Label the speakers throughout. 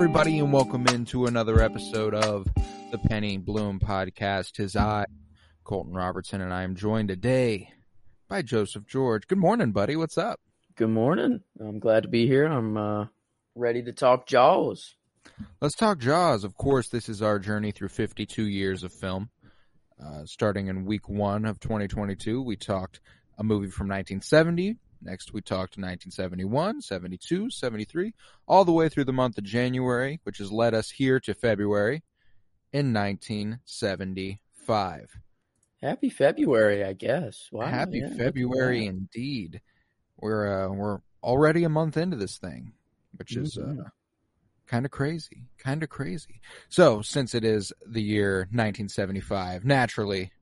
Speaker 1: everybody, and welcome into another episode of the Penny Bloom Podcast. Tis I, Colton Robertson, and I am joined today by Joseph George. Good morning, buddy. What's up?
Speaker 2: Good morning. I'm glad to be here. I'm uh, ready to talk Jaws.
Speaker 1: Let's talk Jaws. Of course, this is our journey through 52 years of film. Uh, starting in week one of 2022, we talked a movie from 1970. Next, we talked 1971, 72, 73, all the way through the month of January, which has led us here to February in 1975.
Speaker 2: Happy February, I guess. Wow.
Speaker 1: Happy
Speaker 2: yeah,
Speaker 1: February indeed. We're uh, we're already a month into this thing, which is uh,
Speaker 2: Mhm.
Speaker 1: kind of crazy, kind of crazy. So, since it is the year 1975, naturally,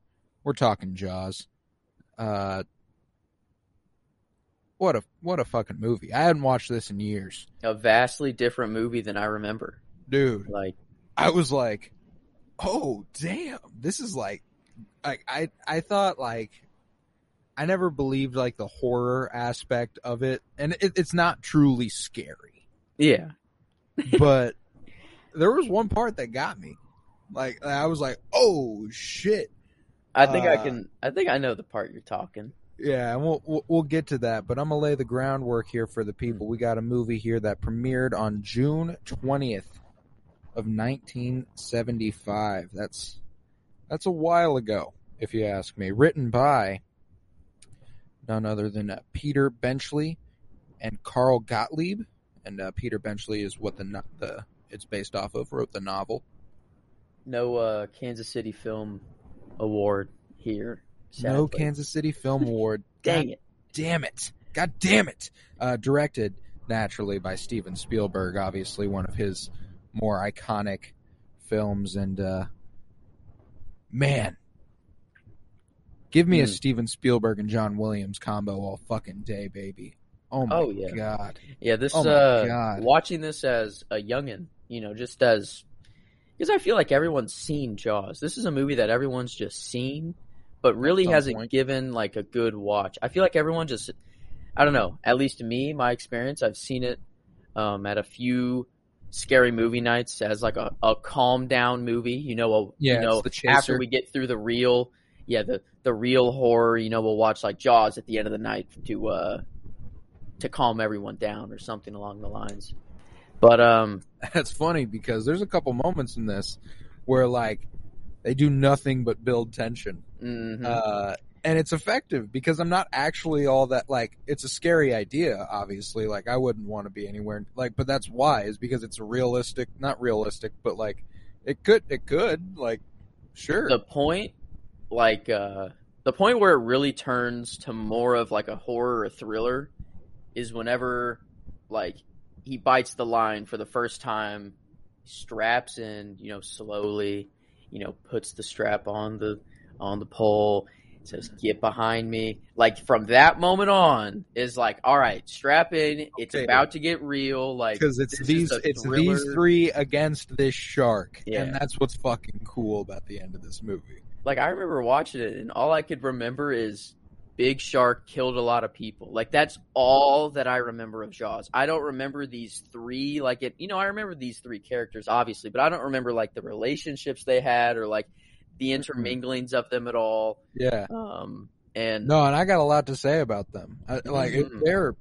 Speaker 1: we're talking Jaws. Uh, what a what a fucking movie! I hadn't watched this in years,
Speaker 2: A vastly different movie than I remember.
Speaker 1: dude.
Speaker 2: Like,
Speaker 1: I was like, "Oh, damn! This is like, like I I thought like, I never believed like the horror aspect of it, and it, it's not truly scary,
Speaker 2: yeah.
Speaker 1: but there was one part that got me. Like I was like, "Oh shit!"
Speaker 2: I think I
Speaker 1: Uh,
Speaker 2: can. I think I know the part you're talking.
Speaker 1: Yeah, and we'll, we'll get to that, but I'm gonna lay the groundwork here for the people. We got a movie here that premiered on June 20th of 1975. That's that's a while ago, if you ask me. Written by none other than uh, Peter Benchley and Carl Gottlieb, and uh, Peter Benchley is what the the it's based off of. Wrote the novel.
Speaker 2: No uh, Kansas City Film Award here.
Speaker 1: No. Kansas City Film Award.
Speaker 2: Dang it.
Speaker 1: damn it. God damn it. Uh, directed naturally by Steven Spielberg, obviously one of his more iconic films. And, uh, man, give me a
Speaker 2: Hmm.
Speaker 1: Steven Spielberg and John Williams combo all fucking day, baby. Oh my
Speaker 2: Oh, yeah.
Speaker 1: God.
Speaker 2: Yeah, this
Speaker 1: Oh
Speaker 2: uh
Speaker 1: God.
Speaker 2: watching this as a youngin, you know, just as because I feel like everyone's seen Jaws. This is a movie that everyone's just seen, but really hasn't
Speaker 1: point.
Speaker 2: given like a good watch. I feel like everyone just I don't know, at least to me, my experience, I've seen it um at a few scary movie nights as like a, a calm down movie, you know, a,
Speaker 1: Yeah,
Speaker 2: you know, after we get through the real yeah, the the real horror, you know, we'll watch like Jaws at the end of the night to uh to calm everyone down or something along the lines. But um
Speaker 1: That's funny because there's a couple moments in this where, like, they do nothing but build tension.
Speaker 2: mhm.
Speaker 1: uh, and it's effective because I'm not actually all that like it's a scary idea obviously like I wouldn't want to be anywhere like but that's why is because it's a realistic not realistic but like it could it could like sure
Speaker 2: the point like uh the point where it really turns to more of like a horror or thriller is whenever like he bites the line for the first time straps in you know slowly you know puts the strap on the on the pole says get behind me like from that moment on is like all right strap in it's
Speaker 1: Okay.
Speaker 2: about to get real like
Speaker 1: because it's these it's these three against this shark
Speaker 2: Yeah.
Speaker 1: and that's what's fucking cool about the end of this movie
Speaker 2: like I remember watching it and all I could remember is Big Shark killed a lot of people. Like that's all that I remember of Jaws. I don't remember these three like it you know, I remember these three characters obviously, but I don't remember like the relationships they had or like the interminglings of them at all.
Speaker 1: yeah
Speaker 2: Um and
Speaker 1: no and I got a lot to say about them I, like
Speaker 2: Mhm.
Speaker 1: they're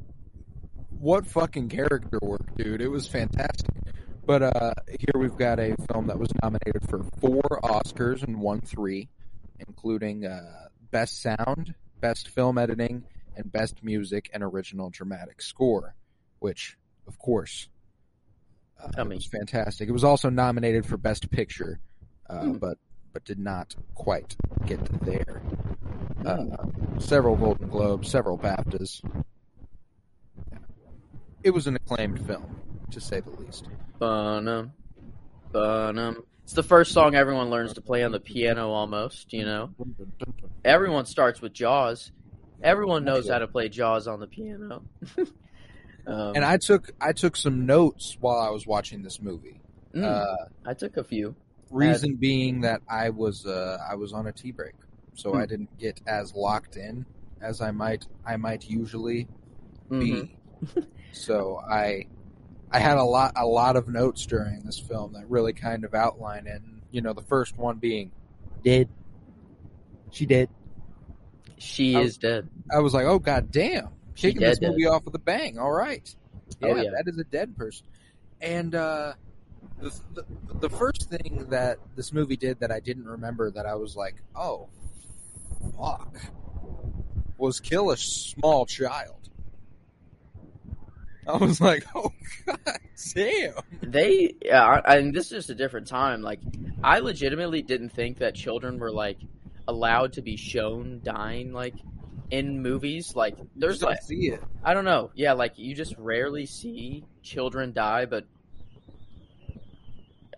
Speaker 1: what fucking character work dude it was fantastic But uh, here we've got a film that was nominated for four Oscars and won three, including uh, Best Sound, Best Film Editing, and Best Music and Original Dramatic Score, which, of course, uh,
Speaker 2: I
Speaker 1: it
Speaker 2: mean-
Speaker 1: was fantastic. It was also nominated for Best Picture, uh,
Speaker 2: Hmm.
Speaker 1: but but did not quite get there. Uh, several Golden Globes, several BAFTAs. It was an acclaimed film, to say the least.
Speaker 2: Bunum, bunum. It's the first song everyone learns to play on the piano almost, you know? Everyone starts with Jaws. Everyone knows how to play Jaws on the piano. um,
Speaker 1: And I took I took some notes while I was watching this movie.
Speaker 2: mm,
Speaker 1: Uh,
Speaker 2: I took a few.
Speaker 1: reason being that I was uh, I was on a tea break, so
Speaker 2: Hmm.
Speaker 1: I didn't get as locked in as I might I might usually
Speaker 2: Mhm.
Speaker 1: be. so I I had a lot a lot of notes during this film that really kind of outline it. And, you know, the first one being dead. She dead.
Speaker 2: She
Speaker 1: I-
Speaker 2: is dead.
Speaker 1: I was like, oh god damn,
Speaker 2: She
Speaker 1: kicking this
Speaker 2: dead,
Speaker 1: movie off with a bang. All right,
Speaker 2: Oh,
Speaker 1: yeah,
Speaker 2: yeah.
Speaker 1: that is a dead person. And uh, the, the the first thing that this movie did that I didn't remember that I was like, oh, fuck, was kill a small child. I was like, oh god damn.
Speaker 2: They, yeah, I- and this is just a different time. Like, I legitimately didn't think that children were like allowed to be shown dying, like in movies. Like, there's like,
Speaker 1: see it.
Speaker 2: I don't know, yeah, like you just rarely see children die, but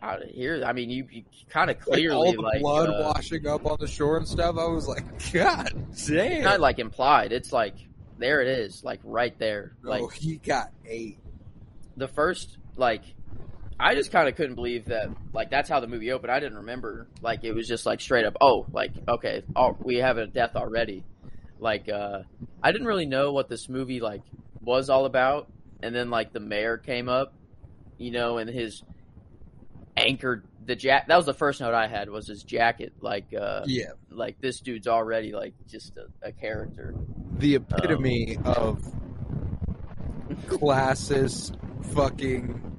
Speaker 2: out here, I mean, you, you kind of clearly Like
Speaker 1: all the
Speaker 2: like,
Speaker 1: blood
Speaker 2: uh,
Speaker 1: washing up on the shore and stuff. I was like, God damn.
Speaker 2: not like implied. It's like there it is, like right there, like
Speaker 1: oh, he got ate.
Speaker 2: the first like I just kind of couldn't believe that like that's how the movie opened. I didn't remember like it was just like straight up oh like okay oh, we have a death already. Like uh I didn't really know what this movie like was all about and then like the mayor came up, you know, and his anchored the jack that was the first note I had was his jacket like uh
Speaker 1: Yeah.
Speaker 2: like this dude's already like just a, a character.
Speaker 1: the epitome of classes fucking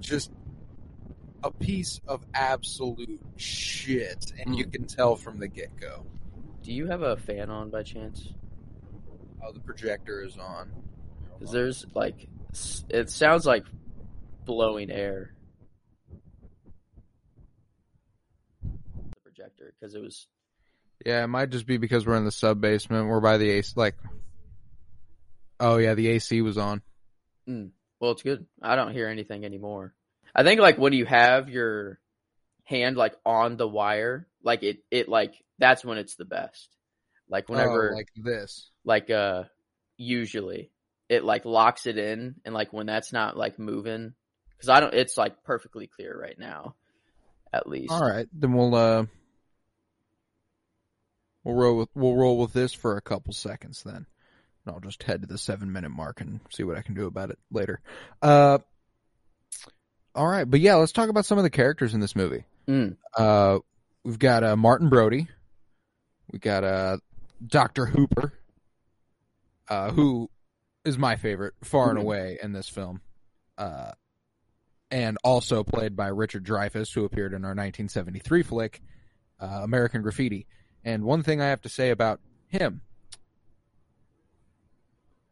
Speaker 1: just a piece of absolute shit and you can tell from the get-go
Speaker 2: Do you have a fan on by chance?
Speaker 1: oh the projector is on
Speaker 2: Because there's like, it sounds like blowing air. The projector, because it was.
Speaker 1: yeah it might just be because we're in the sub basement we're by the AC like oh yeah the AC was on
Speaker 2: Well, it's good. I don't hear anything anymore. I think like when you have your hand like on the wire, like it, it like that's when it's the best. Like whenever,
Speaker 1: oh, like this
Speaker 2: like uh, usually it like locks it in, and like when that's not like moving, because I don't. It's like perfectly clear right now, at least.
Speaker 1: all right then we'll uh we'll roll with we'll roll with this for a couple seconds then and I'll just head to the seven minute mark and see what I can do about it later. Uh, all right, but yeah, let's talk about some of the characters in this movie.
Speaker 2: Mm.
Speaker 1: Uh, we've got uh, Martin Brody, we got uh, Doctor Hooper, uh, who is my favorite far and
Speaker 2: Mhm.
Speaker 1: away in this film, uh, and also played by Richard Dreyfuss, who appeared in our 1973 flick, uh, American Graffiti. And one thing I have to say about him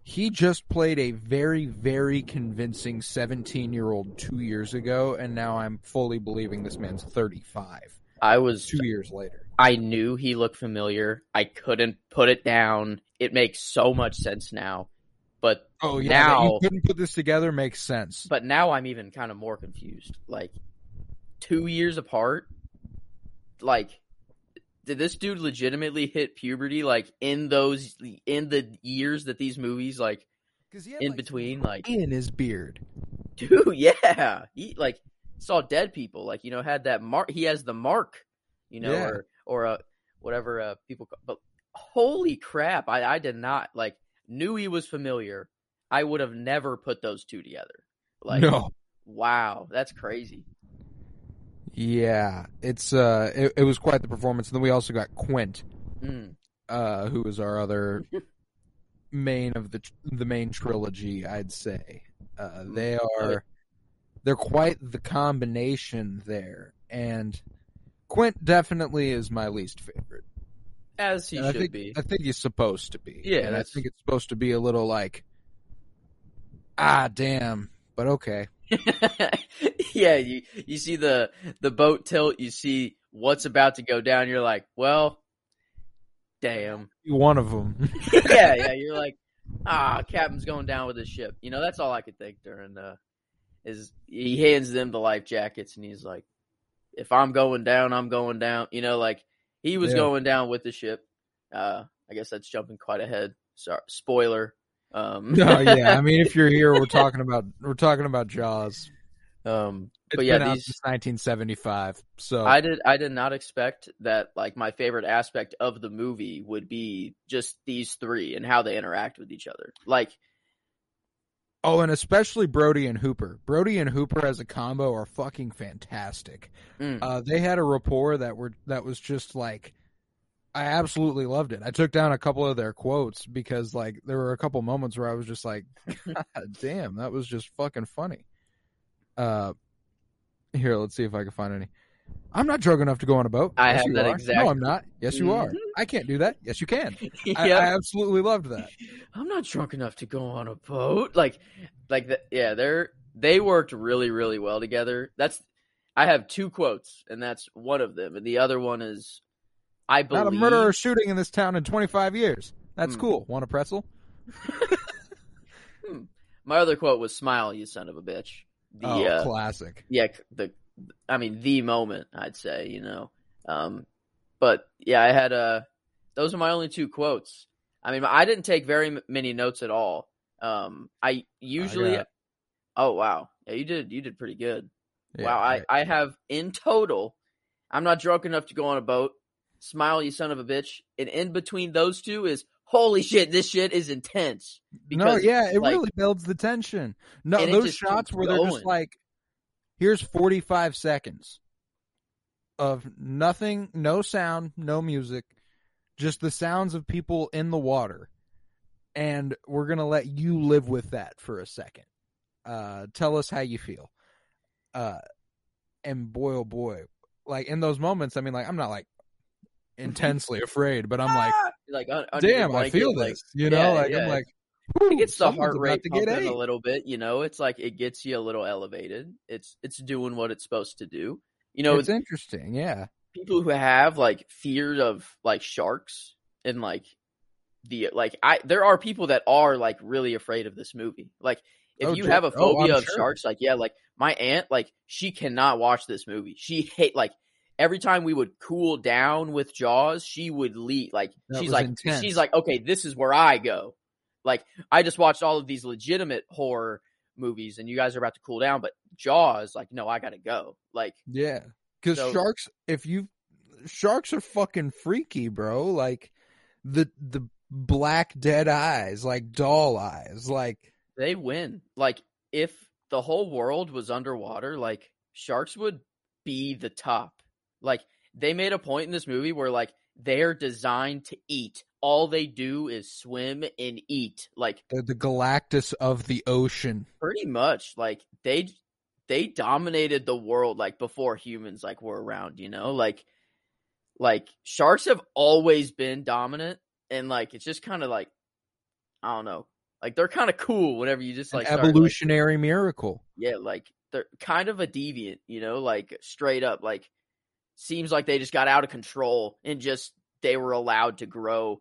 Speaker 1: he just played a very, very convincing 17 year old two years ago, and now I'm fully believing this man's 35
Speaker 2: I was
Speaker 1: two years later.
Speaker 2: I knew he looked familiar. I couldn't put it down. It makes so much sense now. But
Speaker 1: Oh,
Speaker 2: yeah,
Speaker 1: Now,
Speaker 2: you
Speaker 1: couldn't put this together makes sense.
Speaker 2: but now I'm even kind of more confused. Like 2 years apart? Like did this dude legitimately hit puberty like in those in the years that these movies like in between like
Speaker 1: in his beard.
Speaker 2: dude yeah he like saw dead people like you know had that mark he has the mark you know
Speaker 1: Yeah.
Speaker 2: or or uh whatever uh people ca- but holy crap i i did not like knew he was familiar i would have never put those two together like
Speaker 1: no.
Speaker 2: wow that's crazy
Speaker 1: Yeah, it's uh, it, it was quite the performance. And then we also got Quint,
Speaker 2: mm.
Speaker 1: uh, who is our other main of the the main trilogy, I'd say. Uh, they are they're quite the combination there, and Quint definitely is my least favorite.
Speaker 2: as he
Speaker 1: And I
Speaker 2: should
Speaker 1: think
Speaker 2: be
Speaker 1: I think he's supposed to be.
Speaker 2: Yeah,
Speaker 1: and I think it's supposed to be a little like, ah, damn, but okay.
Speaker 2: yeah, you you see the the boat tilt, you see what's about to go down, you're like, well, damn.
Speaker 1: One of them.
Speaker 2: yeah, yeah. You're like, ah, captain's going down with his ship. You know, that's all I could think during uh is he hands them the life jackets and he's like, if I'm going down, I'm going down. You know, like he was
Speaker 1: Yeah.
Speaker 2: going down with the ship. Uh, I guess that's jumping quite ahead. Sorry, spoiler. Um,
Speaker 1: no, yeah. I mean, if you're here, we're talking about we're talking about Jaws.
Speaker 2: um,
Speaker 1: It's
Speaker 2: but yeah, these
Speaker 1: since 1975. So
Speaker 2: I did I did not expect that like my favorite aspect of the movie would be just these three and how they interact with each other. Like
Speaker 1: oh, and especially Brody and Hooper. Brody and Hooper as a combo are fucking fantastic.
Speaker 2: mm,
Speaker 1: Uh, they had a rapport that were that was just like I absolutely loved it. I took down a couple of their quotes because like there were a couple moments where I was just like, God damn, that was just fucking funny. Uh, here, let's see if I can find any. I'm not drunk enough to go on a boat.
Speaker 2: I
Speaker 1: Yes,
Speaker 2: have that
Speaker 1: are.
Speaker 2: exact-
Speaker 1: No, I'm not. Yes, you are.
Speaker 2: Mhm.
Speaker 1: I can't do that. Yes, you can. I. I absolutely loved that.
Speaker 2: I'm not drunk enough to go on a boat. Like, like the, yeah, they're they worked really, really well together. That's I have two quotes, and that's one of them, and the other one is, I believe
Speaker 1: Not a murderer shooting in this town in 25 years. That's
Speaker 2: Hmm.
Speaker 1: cool. Want a pretzel?
Speaker 2: My other quote was, "Smile, you son of a bitch." The
Speaker 1: oh,
Speaker 2: uh,
Speaker 1: classic.
Speaker 2: yeah, the I mean the moment I'd say, you know. Um but yeah, I had uh those are my only two quotes. I mean, I didn't take very m- many notes at all. Um I usually
Speaker 1: got-
Speaker 2: Oh wow. Yeah, you did you did pretty good.
Speaker 1: Yeah,
Speaker 2: wow, I I have in total I'm not drunk enough to go on a boat. Smile, you son of a bitch. And in between those two is holy shit, this shit is intense.
Speaker 1: no, yeah, it
Speaker 2: like-
Speaker 1: really builds the tension. No, those shots where they're just like, here's 45 seconds of nothing, no sound, no music, just the sounds of people in the water. And we're going to let you live with that for a second. Uh, tell us how you feel. Uh, and boy, oh boy, like in those moments, I mean, like, I'm not like Mm-hmm. intensely afraid, but I'm like, ah!
Speaker 2: like un- under your
Speaker 1: damn, I
Speaker 2: blanket,
Speaker 1: feel
Speaker 2: like,
Speaker 1: this, you know,
Speaker 2: yeah,
Speaker 1: like,
Speaker 2: yeah.
Speaker 1: I'm like,
Speaker 2: it gets the heart rate
Speaker 1: to get
Speaker 2: pumping a little bit. You know, it's like it gets you a little elevated. It's it's doing what it's supposed to do. You know,
Speaker 1: it's interesting, yeah.
Speaker 2: people who have like fear of like sharks and like the like I there are people that are like really afraid of this movie. Like if
Speaker 1: Oh,
Speaker 2: you have a
Speaker 1: Oh,
Speaker 2: phobia
Speaker 1: I'm
Speaker 2: of
Speaker 1: sure.
Speaker 2: sharks, like yeah, like my aunt, like she cannot watch this movie. She hate like every time we would cool down with Jaws, she would leave. Like
Speaker 1: That
Speaker 2: she's like
Speaker 1: intense.
Speaker 2: she's like okay, this is where I go. Like I just watched all of these legitimate horror movies, and you guys are about to cool down, but Jaws, like no, I gotta go. Like
Speaker 1: Yeah, because
Speaker 2: So-
Speaker 1: sharks, if you sharks are fucking freaky, bro. Like the the black dead eyes, like doll eyes, like
Speaker 2: they win. Like if the whole world was underwater, like sharks would be the top. Like they made a point in this movie where like they're designed to eat. All they do is swim and eat. Like
Speaker 1: they're the Galactus of the ocean.
Speaker 2: pretty much like they they dominated the world like before humans like were around, you know? Like like sharks have always been dominant and like it's just kind of like I don't know. Like they're kind of cool whenever you just like start, like,
Speaker 1: evolutionary miracle.
Speaker 2: yeah, like they're kind of a deviant, you know, like straight up, like seems like they just got out of control and just they were allowed to grow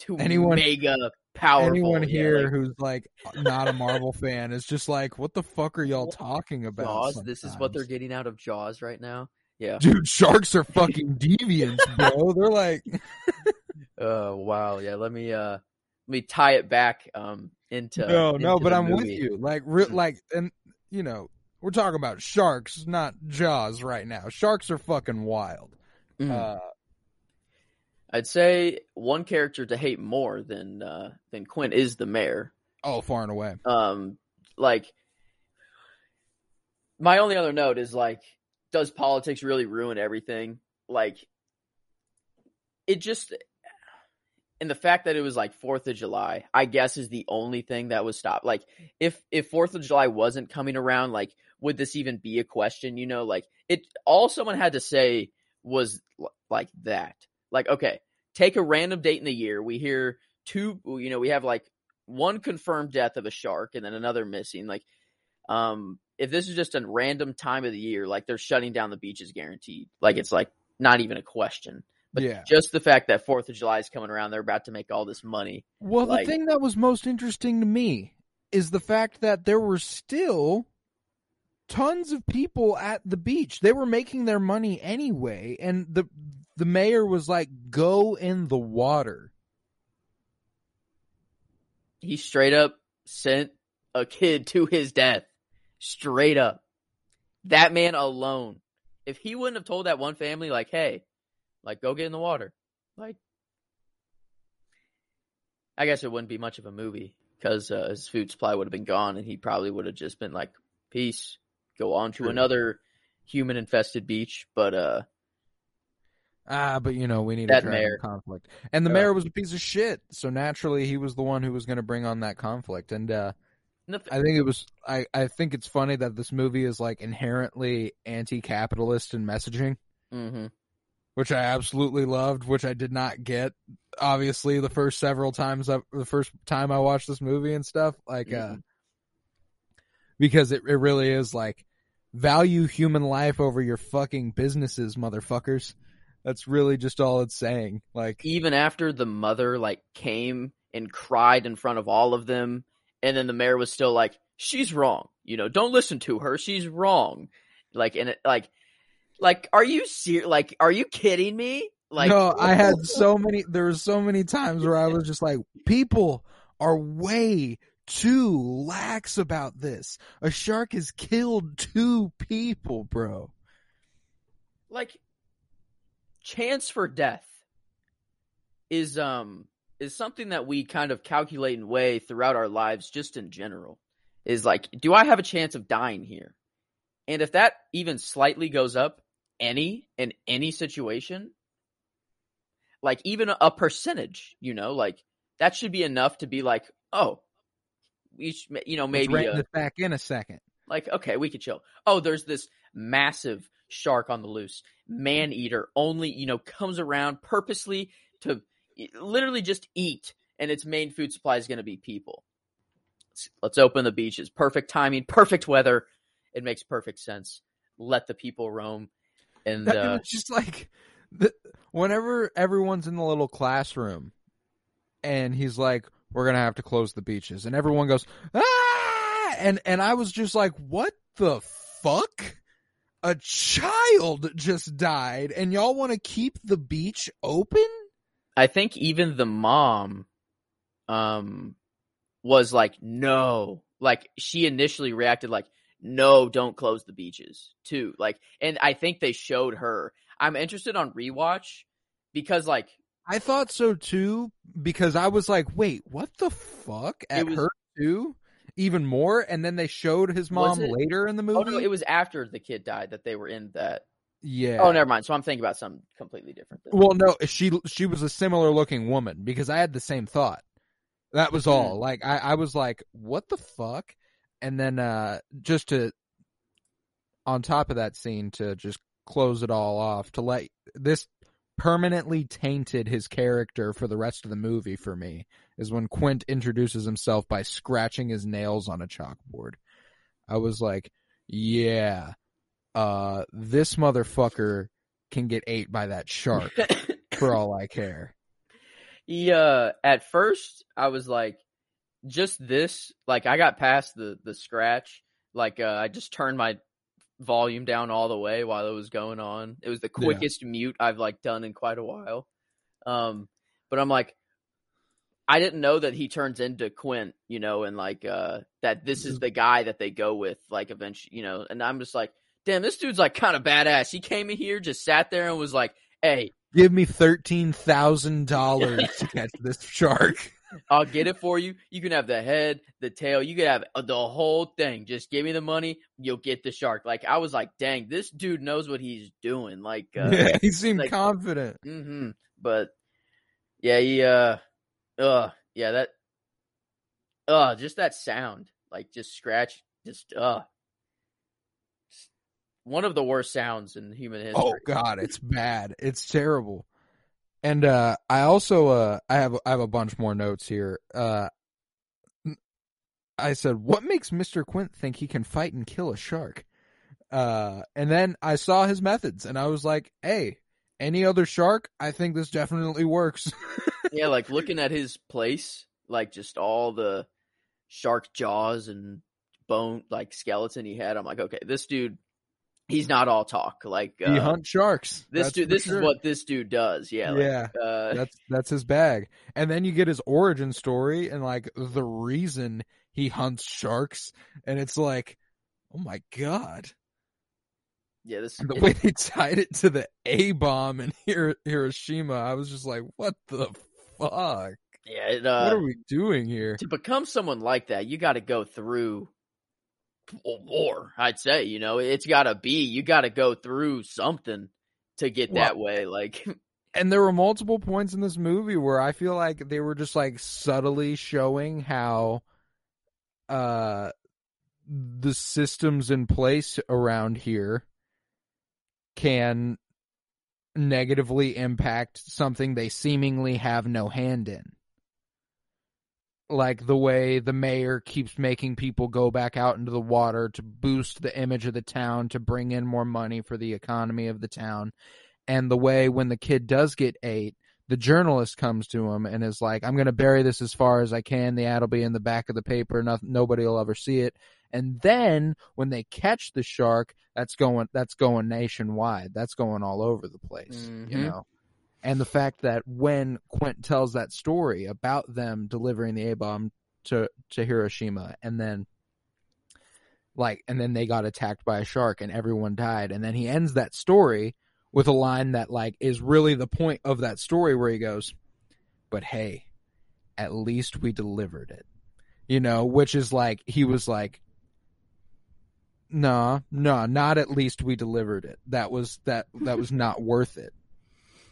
Speaker 2: to
Speaker 1: Anyone-
Speaker 2: mega powerful.
Speaker 1: Anyone
Speaker 2: Yeah,
Speaker 1: here
Speaker 2: like,
Speaker 1: who's like not a Marvel fan is just like, what the fuck are y'all talking about?
Speaker 2: Jaws. This is what they're getting out of Jaws right now. Yeah.
Speaker 1: Dude, sharks are fucking deviants, bro. They're like,
Speaker 2: Oh wow. Yeah. Let me uh let me tie it back um into
Speaker 1: no, no, but I'm with you. Like, re-
Speaker 2: Mhm.
Speaker 1: like, and you know, we're talking about sharks, not Jaws, right now. Sharks are fucking wild.
Speaker 2: Mhm.
Speaker 1: Uh,
Speaker 2: I'd say one character to hate more than uh than Quint is the mayor.
Speaker 1: oh, far and away.
Speaker 2: um like my only other note is like does politics really ruin everything like it just and the fact that it was like fourth of july i guess is the only thing that was stopped like if if fourth of july wasn't coming around like would this even be a question you know like it all someone had to say was l- like that like okay take a random date in the year we hear two you know we have like one confirmed death of a shark and then another missing. Like, um, if this is just a random time of the year, like they're shutting down the beaches guaranteed. Like it's like not even a question. But
Speaker 1: yeah.
Speaker 2: just the fact that Fourth of July is coming around, they're about to make all this money.
Speaker 1: Well,
Speaker 2: like-
Speaker 1: the thing that was most interesting to me is the fact that there were still tons of people at the beach. They were making their money anyway, and the the mayor was like, "Go in the water."
Speaker 2: He straight up sent a kid to his death. Straight up. That man alone. If he wouldn't have told that one family, like, hey, like, go get in the water, like, I guess it wouldn't be much of a movie because uh, his food supply would have been gone and he probably would have just been like, peace, go on to another human infested beach. But, uh,
Speaker 1: Ah, but you know we need
Speaker 2: That
Speaker 1: a
Speaker 2: mayor.
Speaker 1: conflict, and the
Speaker 2: Uh.
Speaker 1: mayor was a piece of shit. So naturally, he was the one who was going to bring on that conflict. And uh, I think it was. I I think it's funny that this movie is like inherently anti-capitalist in messaging.
Speaker 2: mhm.
Speaker 1: which I absolutely loved, which I did not get. Obviously, the first several times, I, the first time I watched this movie and stuff, like, uh,
Speaker 2: Mhm.
Speaker 1: because it it really is like value human life over your fucking businesses, motherfuckers. That's really just all it's saying. Like,
Speaker 2: even after the mother like came and cried in front of all of them and then the mayor was still like she's wrong you know don't listen to her she's wrong like and it like like are you ser- like are you kidding me like
Speaker 1: no, I had so many. There were so many times where I was just like, people are way too lax about this. A shark has killed two people, bro.
Speaker 2: like chance for death is um is something that we kind of calculate and weigh throughout our lives just in general is like do i have a chance of dying here and if that even slightly goes up any in any situation like even a percentage you know like that should be enough to be like oh should, you know maybe
Speaker 1: rein
Speaker 2: uh,
Speaker 1: this back in a second.
Speaker 2: like, okay, we could chill. Oh, there's this massive shark on the loose. Man eater only, you know, comes around purposely to literally just eat, and its main food supply is going to be people. Let's, let's open the beaches. Perfect timing, perfect weather. It makes perfect sense. Let the people roam. And
Speaker 1: That-
Speaker 2: uh,
Speaker 1: just like the, whenever everyone's in the little classroom and he's like we're to have to close the beaches. And everyone goes ah! And and I was just like what the fuck? A child just died and y'all want to keep the beach open?
Speaker 2: I think even the mom um was like no. Like she initially reacted like no don't close the beaches too. Like and I think they showed her. I'm interested on rewatch because like
Speaker 1: I thought so too because I was like wait what the fuck? At
Speaker 2: was-
Speaker 1: her too? Even more? And then they showed his mom
Speaker 2: it-
Speaker 1: later in the movie
Speaker 2: oh no it was after the kid died that they were in that.
Speaker 1: Yeah.
Speaker 2: Oh never mind. So I'm thinking about something completely different.
Speaker 1: Well, no, she she was a similar looking woman because I had the same thought. That was all. Like I, I was like, what the fuck? And then uh just to on top of that scene to just close it all off to let this permanently tainted his character for the rest of the movie for me is when Quint introduces himself by scratching his nails on a chalkboard. I was like, yeah, uh this motherfucker can get ate by that shark for all I care.
Speaker 2: He uh at first I was like just this like I got past the the scratch like uh I just turned my volume down all the way while it was going on. It was the
Speaker 1: Yeah.
Speaker 2: quickest mute I've like done in quite a while. Um but I'm like I didn't know that he turns into Quint, you know, and like uh that this is the guy that they go with like eventually, you know, and I'm just like damn this dude's like kind of badass. He came in here just sat there and was like, "Hey,
Speaker 1: Give me thirteen thousand dollars to catch this shark.
Speaker 2: I'll get it for you. You can have the head, the tail. You can have the whole thing. Just give me the money. You'll get the shark. Like I was like, dang, this dude knows what he's doing. Like, uh,
Speaker 1: yeah, he seemed
Speaker 2: like-
Speaker 1: confident.
Speaker 2: hmm But yeah, he, uh, uh, yeah, that, uh, just that sound, like just scratch, just, uh, one of the worst sounds in human history.
Speaker 1: Oh god, it's bad. It's terrible. And uh I also uh I have I have a bunch more notes here. Uh I said, "What makes Mr. Quint think he can fight and kill a shark?" Uh and then I saw his methods and I was like, "Hey, any other shark, I think this definitely works.
Speaker 2: yeah, like looking at his place, like just all the shark jaws and bone like skeleton he had. I'm like, okay, this dude, he's not all talk. Like uh, he
Speaker 1: hunts sharks.
Speaker 2: this
Speaker 1: That's
Speaker 2: dude, this
Speaker 1: sure.
Speaker 2: is what this dude does. Yeah, like,
Speaker 1: Yeah.
Speaker 2: uh,
Speaker 1: that's that's his bag. And then you get his origin story and like the reason he hunts sharks, and it's like, oh my god,
Speaker 2: yeah. This
Speaker 1: And the way they tied it to the A bomb in Hir- Hiroshima, I was just like, what the fuck?
Speaker 2: yeah. It,
Speaker 1: what
Speaker 2: uh,
Speaker 1: are we doing here?
Speaker 2: to become someone like that, you got to go through a war. I'd say, you know, it's got to be. You got to go through something to get that way. Like,
Speaker 1: And there were multiple points in this movie where I feel like they were just like subtly showing how uh the systems in place around here can negatively impact something they seemingly have no hand in. Like the way the mayor keeps making people go back out into the water to boost the image of the town, to bring in more money for the economy of the town. And the way when the kid does get ate, the journalist comes to him and is like, I'm going to bury this as far as I can. The ad will be in the back of the paper. No, nobody will ever see it. And then when they catch the shark, that's going, that's going nationwide. That's going all over the place, you
Speaker 2: Mhm.
Speaker 1: know? And the fact that when Quint tells that story about them delivering the A bomb to, to Hiroshima and then like, and then they got attacked by a shark and everyone died. And then he ends that story with a line that like is really the point of that story where he goes, but hey, at least we delivered it. You know, which is like, he was like, nah, nah, not at least we delivered it. That was, that, that was not worth it.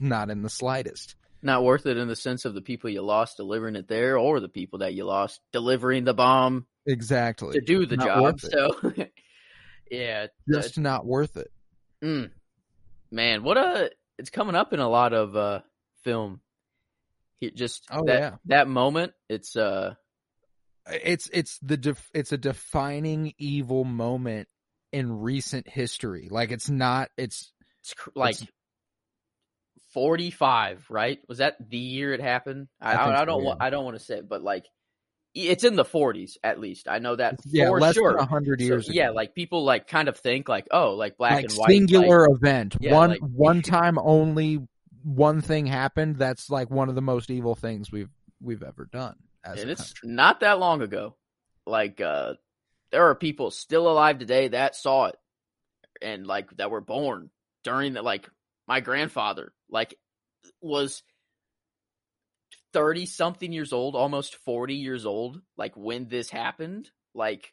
Speaker 1: Not in the slightest.
Speaker 2: not worth it in the sense of the people you lost delivering it there, or the people that you lost delivering the bomb
Speaker 1: Exactly.
Speaker 2: to do the
Speaker 1: Not
Speaker 2: job. So, yeah,
Speaker 1: Just not worth it.
Speaker 2: Mm. Man, what a it's coming up in a lot of uh film. It just
Speaker 1: Oh,
Speaker 2: that
Speaker 1: yeah.
Speaker 2: that moment, it's uh
Speaker 1: It's, it's the, def, it's a defining evil moment in recent history. Like it's not, it's,
Speaker 2: it's like
Speaker 1: It's-
Speaker 2: 45, right? Was that the year it happened? I
Speaker 1: I
Speaker 2: I,
Speaker 1: so,
Speaker 2: don't
Speaker 1: yeah.
Speaker 2: I don't want to say, it, but like it's in the 40s at least. I know that
Speaker 1: yeah,
Speaker 2: for
Speaker 1: less
Speaker 2: sure.
Speaker 1: than a hundred
Speaker 2: So,
Speaker 1: years ago.
Speaker 2: yeah, like people like kind of think like, oh, like black
Speaker 1: like
Speaker 2: and white,
Speaker 1: singular
Speaker 2: like,
Speaker 1: event.
Speaker 2: Yeah,
Speaker 1: one
Speaker 2: like-
Speaker 1: one time only one thing happened. That's like one of the most evil things we've we've ever done as
Speaker 2: and it's
Speaker 1: country.
Speaker 2: not that long ago. Like uh there are people still alive today that saw it and like that were born during the like my grandfather like was 30 something years old, almost 40 years old like when this happened. Like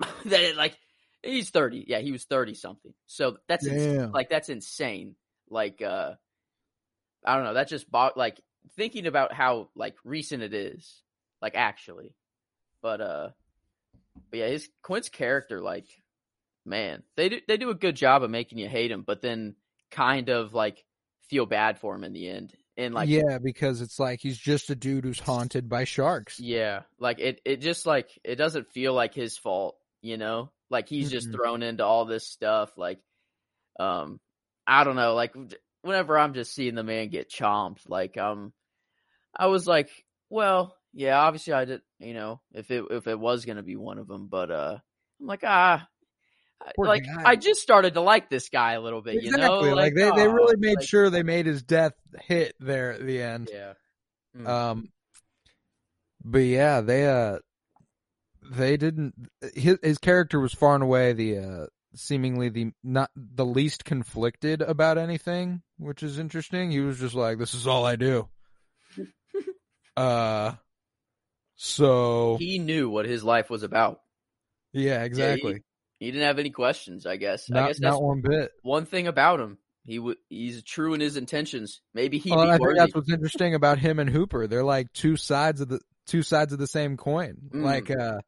Speaker 2: that it, like he's 30. Yeah, he was 30 something. So that's ins- like that's insane. Like uh I don't know, that just bought like thinking about how like recent it is, like actually. But uh but yeah, his Quint's character, like, man, they do they do a good job of making you hate him, but then kind of like feel bad for him in the end. And like
Speaker 1: yeah, because it's like he's just a dude who's haunted by sharks.
Speaker 2: yeah, like it it just like it doesn't feel like his fault, you know? Like he's just
Speaker 1: Mm-mm.
Speaker 2: thrown into all this stuff like um I don't know, like whenever I'm just seeing the man get chomped, like um I was like, well, yeah, obviously I did, you know, if it if it was going to be one of them, but uh I'm like, ah
Speaker 1: Poor
Speaker 2: like
Speaker 1: guy.
Speaker 2: I just started to like this guy a little bit, you know?
Speaker 1: Exactly. Like, they, they
Speaker 2: oh,
Speaker 1: really made
Speaker 2: like,
Speaker 1: sure they made his death hit there at the end.
Speaker 2: Yeah. Mm.
Speaker 1: Um, but yeah, they uh, they didn't. His his character was far and away the uh, seemingly the not the least conflicted about anything, which is interesting. He was just like, "This is all I do." uh, so
Speaker 2: he knew what his life was about.
Speaker 1: yeah, exactly.
Speaker 2: He didn't have any questions, I guess. I
Speaker 1: not
Speaker 2: guess that's
Speaker 1: not one bit.
Speaker 2: one thing about him. He w- he's true in his intentions. Maybe he'd
Speaker 1: Well, I think that's what's interesting about him and Hooper. They're like two sides of the two sides of the same coin.
Speaker 2: Mm.
Speaker 1: Like uh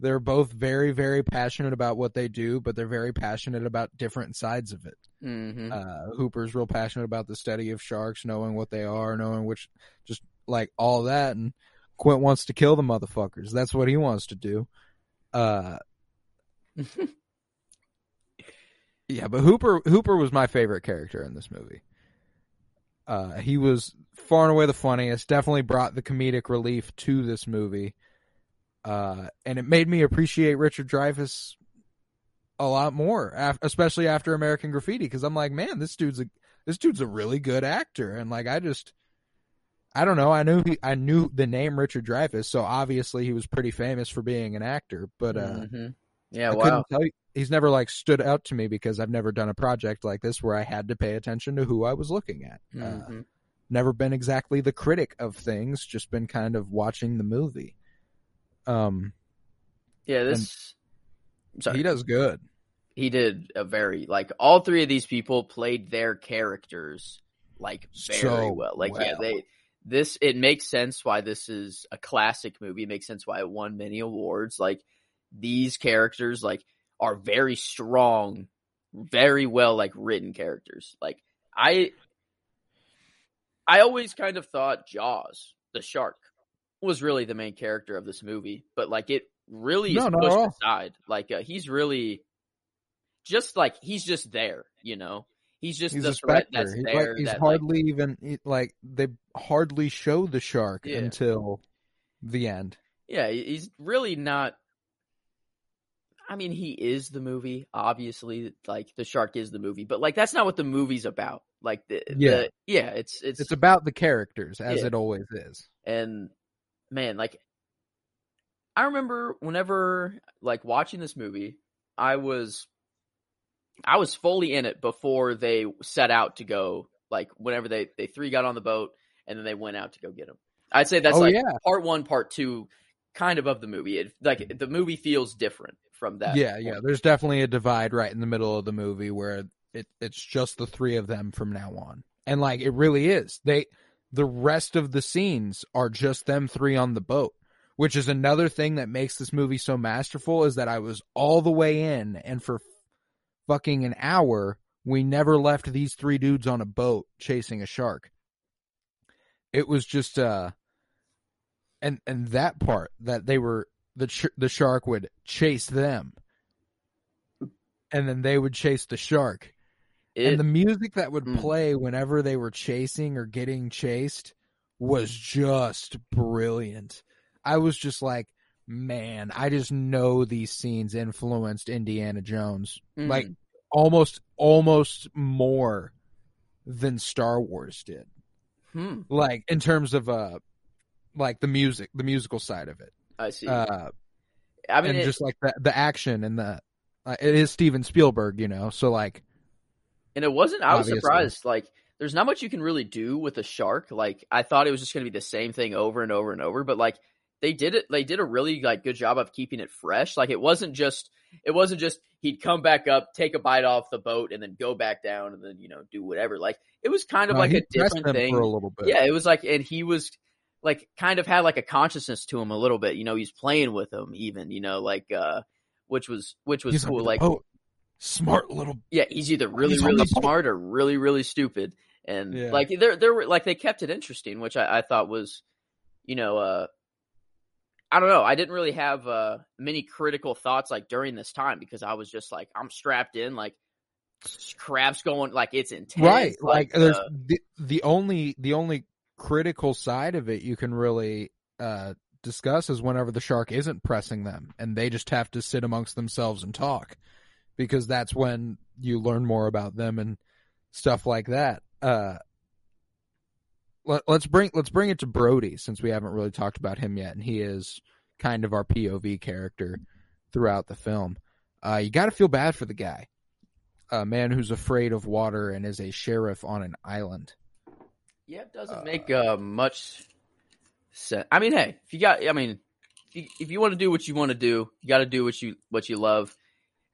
Speaker 1: they're both very very passionate about what they do, but they're very passionate about different sides of it.
Speaker 2: hmm
Speaker 1: Uh Hooper's real passionate about the study of sharks, knowing what they are, knowing which just like all that and Quint wants to kill the motherfuckers. That's what he wants to do. Uh yeah, but Hooper Hooper was my favorite character in this movie. Uh, he was far and away the funniest. Definitely brought the comedic relief to this movie. Uh, and it made me appreciate Richard Dreyfuss a lot more, af- especially after American Graffiti, because I'm like, man, this dude's a this dude's a really good actor, and like I just, I don't know, I knew he, I knew the name Richard Dreyfuss, so obviously he was pretty famous for being an actor, but uh,
Speaker 2: Mhm. Yeah,
Speaker 1: I
Speaker 2: wow.
Speaker 1: couldn't tell you. He's never like stood out to me because I've never done a project like this where I had to pay attention to who I was looking at. Uh,
Speaker 2: Mhm.
Speaker 1: never been exactly the critic of things, just been kind of watching the movie. Um,
Speaker 2: Yeah, this. Sorry.
Speaker 1: he does good.
Speaker 2: he did a very like all three of these people played their characters like very
Speaker 1: So
Speaker 2: well. Like yeah, they this it makes sense why this is a classic movie. It makes sense why it won many awards. Like these characters like are very strong, very well like written characters. Like I I always kind of thought Jaws, the shark, was really the main character of this movie, but like it really
Speaker 1: No,
Speaker 2: is pushed aside. Like uh, he's really just like he's just there, you know. He's just
Speaker 1: He's
Speaker 2: the threat that's
Speaker 1: He's,
Speaker 2: there.
Speaker 1: like, he's
Speaker 2: that, like,
Speaker 1: hardly even he- like they hardly show the shark
Speaker 2: Yeah.
Speaker 1: until the end.
Speaker 2: yeah, he's really not. I mean, he is the movie. Obviously, like the shark is the movie, but like that's not what the movie's about. Like the
Speaker 1: Yeah.
Speaker 2: the, yeah, it's it's
Speaker 1: It's about the characters as
Speaker 2: Yeah.
Speaker 1: it always is.
Speaker 2: and man like i remember whenever like watching this movie i was i was fully in it before they set out to go like whenever they they three got on the boat and then they went out to go get him i'd say that's
Speaker 1: Oh,
Speaker 2: like
Speaker 1: yeah.
Speaker 2: part one part two kind of of the movie it like the movie feels different from that
Speaker 1: yeah, yeah. There's definitely a divide right in the middle of the movie where it it's just the three of them from now on. And like it really is. They the rest of the scenes are just them three on the boat, which is another thing that makes this movie so masterful is that I was all the way in and for fucking an hour we never left these three dudes on a boat chasing a shark. It was just uh and and that part that they were the ch- the shark would chase them. And then they would chase the shark.
Speaker 2: It-
Speaker 1: and the music that would
Speaker 2: Mm.
Speaker 1: play whenever they were chasing or getting chased was just brilliant. I was just like man i just know these scenes influenced indiana jones
Speaker 2: Mhm.
Speaker 1: like almost almost more than star wars did.
Speaker 2: Hmm,
Speaker 1: like in terms of uh like the music the musical side of it
Speaker 2: i see
Speaker 1: uh
Speaker 2: i mean
Speaker 1: and
Speaker 2: it-
Speaker 1: just like the the action and the uh, it is Steven Spielberg, you know. So like
Speaker 2: And it wasn't. I was
Speaker 1: Obviously.
Speaker 2: surprised. Like, there's not much you can really do with a shark. Like, I thought it was just going to be the same thing over and over and over. But like, they did it. They did a really like good job of keeping it fresh. Like, it wasn't just. It wasn't just he'd come back up, take a bite off the boat, and then go back down, and then you know do whatever. Like, it was kind of
Speaker 1: uh,
Speaker 2: like a different thing.
Speaker 1: for a little bit.
Speaker 2: Yeah, it was like, and he was like kind of had like a consciousness to him a little bit. You know, he's playing with him even. You know, like uh, which was which was
Speaker 1: He's
Speaker 2: cool.
Speaker 1: like,
Speaker 2: Like,
Speaker 1: oh, smart little.
Speaker 2: yeah, he's either really
Speaker 1: He's
Speaker 2: really
Speaker 1: the boat.
Speaker 2: smart or really really stupid, and
Speaker 1: Yeah.
Speaker 2: like there there were like they kept it interesting, which I, I thought was, you know, uh, I don't know, I didn't really have uh many critical thoughts like during this time because I was just like I'm strapped in, like crabs going like it's intense,
Speaker 1: right, like, there's
Speaker 2: uh,
Speaker 1: the the only the only critical side of it you can really uh discuss is whenever the shark isn't pressing them and they just have to sit amongst themselves and talk because that's when you learn more about them and stuff like that. Uh, let, let's bring let's bring it to Brody since we haven't really talked about him yet, and he is kind of our POV character throughout the film. Uh, you got to feel bad for the guy, a man who's afraid of water and is a sheriff on an island.
Speaker 2: Yeah, it doesn't make uh much sense. I mean, hey, if you got, I mean, if you, if you want to do what you want to do, you got to do what you what you love.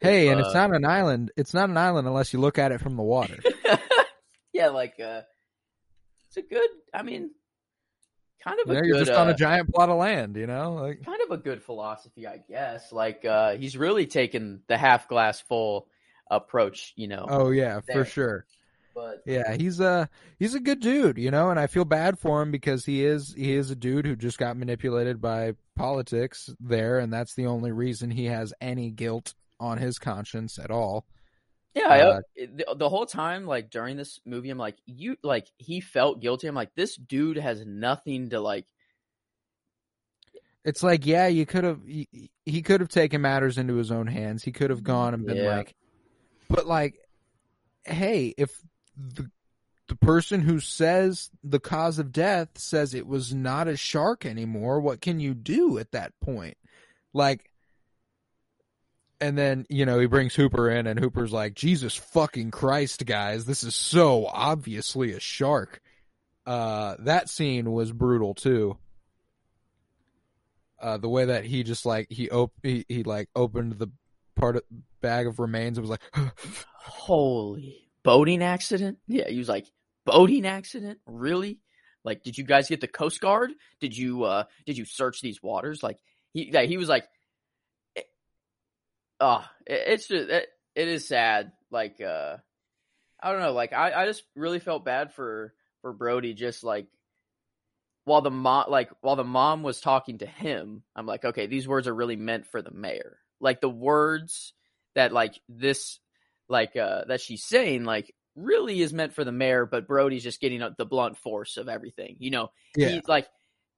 Speaker 1: Hey,
Speaker 2: If,
Speaker 1: and
Speaker 2: uh,
Speaker 1: it's not an island. It's not an island unless you look at it from the water.
Speaker 2: yeah, like uh it's a good I mean kind of
Speaker 1: You
Speaker 2: a good
Speaker 1: you're just on
Speaker 2: uh,
Speaker 1: a giant plot of land. You know, like
Speaker 2: kind of a good philosophy, I guess. Like uh he's really taken the half glass full approach, you know.
Speaker 1: oh yeah, for sure.
Speaker 2: But
Speaker 1: Yeah, he's a he's a good dude, you know, and I feel bad for him because he is he is a dude who just got manipulated by politics there, and that's the only reason he has any guilt on his conscience at all.
Speaker 2: Yeah, I,
Speaker 1: Uh,
Speaker 2: the, the whole time, like during this movie, I'm like, you like he felt guilty. I'm like, this dude has nothing to like.
Speaker 1: It's like, yeah, you could have. He, he could have taken matters into his own hands. He could have gone and been
Speaker 2: Yeah.
Speaker 1: like, but like, hey, if the the person who says the cause of death says it was not a shark anymore, what can you do at that point? Like, and then you know he brings Hooper in, and Hooper's like, Jesus fucking Christ, guys, this is so obviously a shark. Uh, that scene was brutal too uh, the way that he just like he op- he, he like opened the part of bag of remains and was like
Speaker 2: Holy boating accident? Yeah, he was like boating accident. Really? Like, did you guys get the Coast Guard? Did you uh did you search these waters? Like he yeah, he was like, oh, it, it's just it, it is sad. Like uh, I don't know. Like I I just really felt bad for for Brody. Just like while the mom like while the mom was talking to him, I'm like, okay, these words are really meant for the mayor. Like the words that like this like uh that she's saying like really is meant for the mayor, but Brody's just getting up the blunt force of everything. You know,
Speaker 1: yeah.
Speaker 2: He's like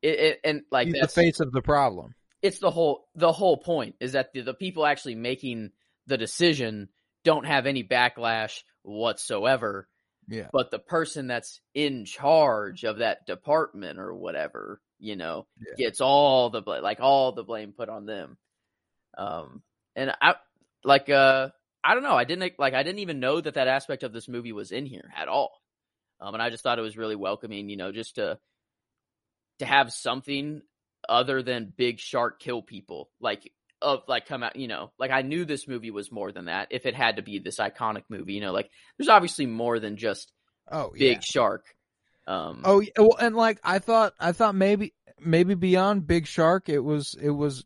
Speaker 2: it, it and like
Speaker 1: he's the face of the problem.
Speaker 2: It's the whole the whole point is that the, the people actually making the decision don't have any backlash whatsoever.
Speaker 1: Yeah.
Speaker 2: But the person that's in charge of that department or whatever you know
Speaker 1: Yeah.
Speaker 2: gets all the like all the blame put on them. Um and i like uh i don't know i didn't like i didn't even know that that aspect of this movie was in here at all um and i just thought it was really welcoming you know just to to have something other than big shark kill people like of like come out you know like i knew this movie was more than that if it had to be this iconic movie you know like there's obviously more than just
Speaker 1: oh
Speaker 2: big
Speaker 1: yeah
Speaker 2: shark um
Speaker 1: oh yeah. well and like i thought i thought maybe maybe beyond big shark it was it was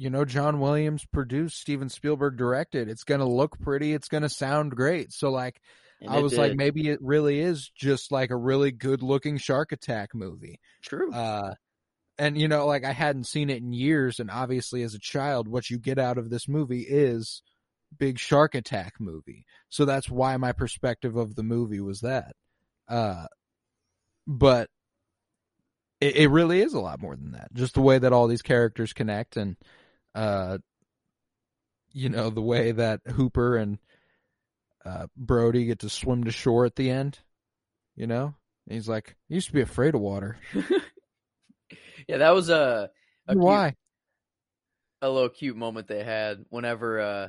Speaker 1: you know john williams produced steven spielberg directed it's gonna look pretty it's gonna sound great. So like
Speaker 2: and
Speaker 1: i was like maybe it really is just like a really good looking shark attack movie.
Speaker 2: True.
Speaker 1: Uh and you know like i hadn't seen it in years and obviously as a child what you get out of this movie is big shark attack movie. So that's why my perspective of the movie was that. Uh but it, it really is a lot more than that just the way that all these characters connect and uh you know the way that hooper and uh brody get to swim to shore at the end you know? And he's like i used to be afraid of water.
Speaker 2: Yeah that was a, a cute-
Speaker 1: why?
Speaker 2: a little cute moment they had whenever uh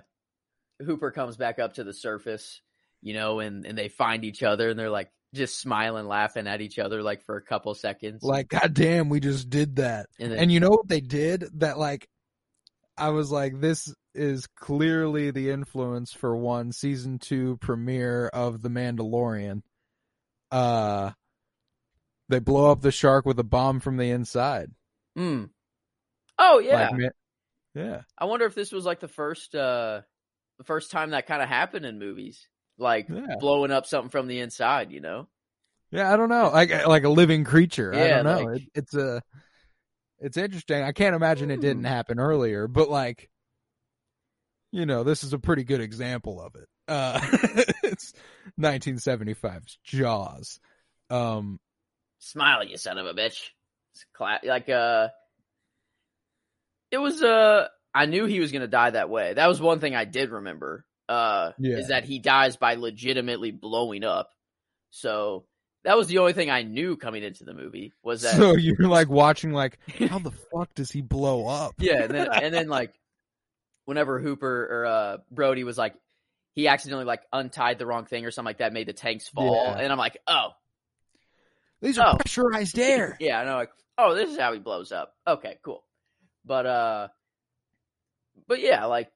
Speaker 2: hooper comes back up to the surface you know and and they find each other and they're like just smiling laughing at each other like for a couple seconds.
Speaker 1: Like god damn we just did that.
Speaker 2: And then
Speaker 1: and you know what they did that like i was like this is clearly the influence for one season two premiere of the mandalorian uh they blow up the shark with a bomb from the inside
Speaker 2: Mm. oh yeah
Speaker 1: Like, yeah
Speaker 2: I wonder if this was like the first uh the first time that kind of happened in movies. Like
Speaker 1: Yeah.
Speaker 2: blowing up something from the inside, you know?
Speaker 1: yeah i don't know like like a living creature i don't know
Speaker 2: like-
Speaker 1: it, it's a it's interesting i can't imagine it didn't
Speaker 2: Hmm.
Speaker 1: happen earlier but like you know this is a pretty good example of it uh it's 1975's jaws um
Speaker 2: Smile, you son of a bitch. It's cla- like uh it was uh I knew he was gonna die that way. That was one thing I did remember. Uh
Speaker 1: Yeah.
Speaker 2: is that he dies by legitimately blowing up. So that was the only thing I knew coming into the movie was that
Speaker 1: so you're like watching like how the fuck does he blow up
Speaker 2: Yeah, and then and then like whenever Hooper or uh Brody was like he accidentally like untied the wrong thing or something like that, made the tanks fall,
Speaker 1: Yeah.
Speaker 2: and I'm like, oh,
Speaker 1: these are
Speaker 2: Oh.
Speaker 1: pressurized air
Speaker 2: yeah, I know, like, oh, this is how he blows up. Okay, cool, but uh, but yeah, like,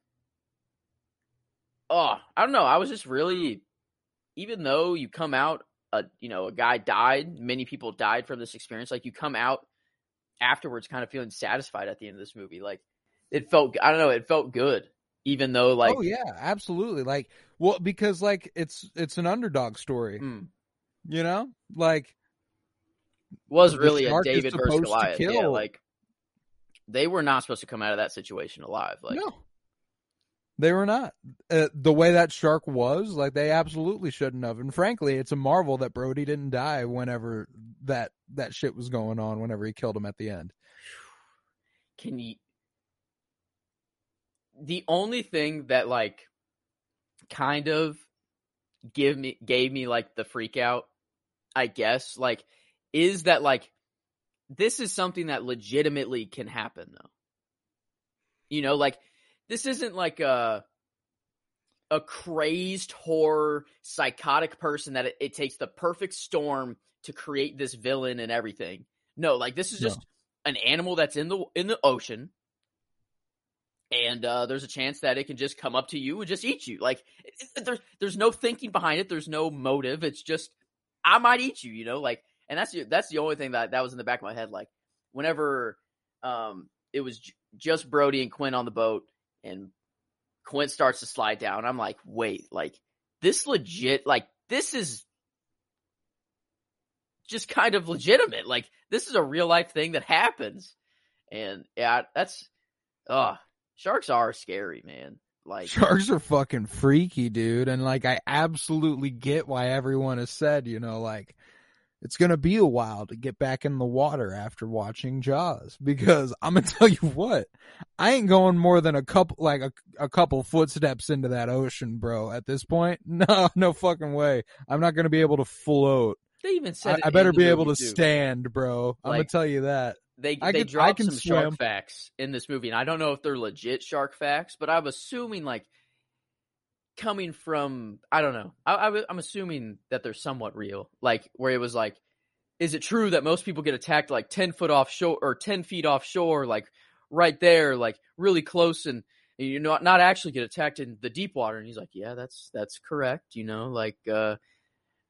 Speaker 2: oh, I don't know, I was just really, even though you come out, a you know, a guy died, many people died from this experience, like you come out afterwards, kind of feeling satisfied at the end of this movie, like it felt, I don't know, it felt good, even though like.
Speaker 1: oh yeah absolutely like well because like it's it's an underdog story
Speaker 2: Mm.
Speaker 1: you know like
Speaker 2: was really a David versus Goliath. Yeah, like they were not supposed to come out of that situation alive. Like
Speaker 1: no They were not. Uh, the way that shark was, like they absolutely shouldn't have. And frankly, it's a marvel that Brody didn't die whenever that that shit was going on. Whenever he killed him at the end.
Speaker 2: Can you? The only thing that like kind of give me gave me like the freak out, I guess, like is that like this is something that legitimately can happen though. You know, like this isn't like a a crazed horror psychotic person that it, it takes the perfect storm to create this villain and everything. No, like this is just no. an animal that's in the in the ocean and uh, there's a chance that it can just come up to you and just eat you. Like there's there's no thinking behind it. There's no motive. It's just I might eat you. You know, like and that's the, that's the only thing that that was in the back of my head. Like whenever um it was j- just Brody and Quint on the boat, and Quint starts to slide down. I'm like, wait, like this legit, like this is just kind of legitimate. Like this is a real life thing that happens. And yeah, that's, oh, sharks are scary, man. Like
Speaker 1: sharks are fucking freaky, dude. And like, I absolutely get why everyone has said, you know, like, it's going to be a while to get back in the water after watching Jaws because I'm going to tell you what, I ain't going more than a couple, like a, a couple footsteps into that ocean, bro. At this point, no, no fucking way. I'm not going to be able to float.
Speaker 2: They even said
Speaker 1: I, I better be able to too. stand, bro. I'm going to tell you that.
Speaker 2: They I they can, dropped some swim. shark facts in this movie, and I don't know if they're legit shark facts, but I'm assuming like coming from I don't know. I, I I'm assuming that they're somewhat real. Like where it was like, is it true that most people get attacked like ten foot offshore or ten feet offshore, like right there, like really close, and, and you know not actually get attacked in the deep water? And he's like, yeah, that's that's correct. You know, like uh,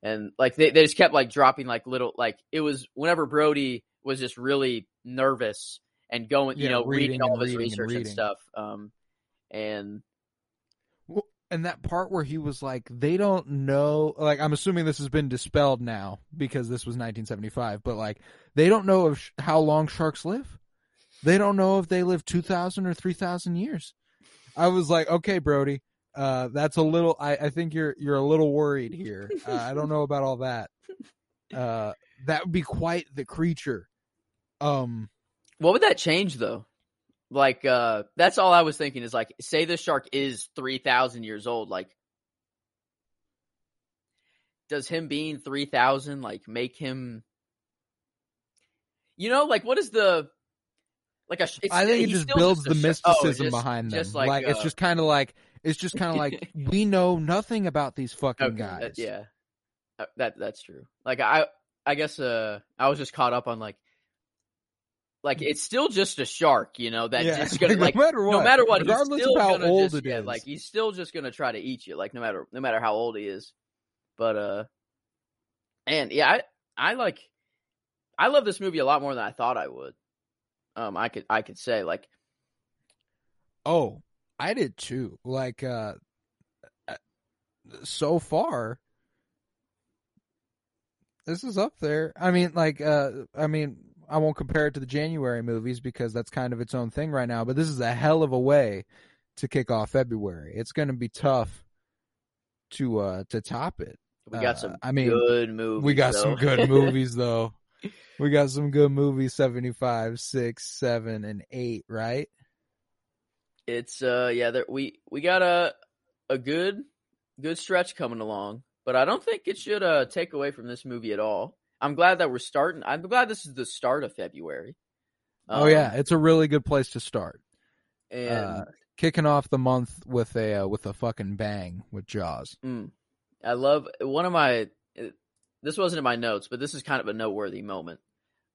Speaker 2: and like they they just kept like dropping like little like it was whenever Brody was just really nervous and going, you know, reading, reading all of his research and, and stuff. Um, and
Speaker 1: and that part where he was like, they don't know, like, I'm assuming this has been dispelled now because this was 1975, but like, they don't know if, how long sharks live. They don't know if they live 2,000 or 3,000 years. I was like, okay, Brody, uh, that's a little, I, I think you're, you're a little worried here. Uh, I don't know about all that. Uh, that would be quite the creature. Um,
Speaker 2: what would that change though? Like, uh, that's all I was thinking is like, say the shark is 3,000 years old. Like, does him being 3,000 like make him, you know, like what is the, like a,
Speaker 1: I think it just builds just the mysticism oh, just, behind them. Like, like uh, it's just kind of like, it's just kind of like, we know nothing about these fucking okay, guys.
Speaker 2: That, yeah. Uh, that, that's true. Like, I, I guess, uh, I was just caught up on like, like it's still just a shark, you know, that yeah. just gonna like no matter what, no matter what regardless of how old just, it yeah, is. like he's still just gonna try to eat you, like no matter no matter how old he is. But uh and yeah, I I like I love this movie a lot more than I thought I would. Um I could I could say like
Speaker 1: Oh, I did too. Like uh, uh so far this is up there. I mean like uh I mean I won't compare it to the January movies because that's kind of its own thing right now. But this is a hell of a way to kick off February. It's going to be tough to uh to top it.
Speaker 2: We got some uh, I mean, good movies.
Speaker 1: We got
Speaker 2: though.
Speaker 1: some good movies though. We got some good movies Seventy five, six, seven, and 8, right?
Speaker 2: It's uh yeah, there, we we got a a good good stretch coming along, but I don't think it should uh take away from this movie at all. I'm glad that we're starting. I'm glad this is the start of February.
Speaker 1: Um, oh yeah, um, it's a really good place to start.
Speaker 2: And uh,
Speaker 1: kicking off the month with a uh, with a fucking bang with Jaws.
Speaker 2: Mm, I love one of my. This wasn't in my notes, but this is kind of a noteworthy moment.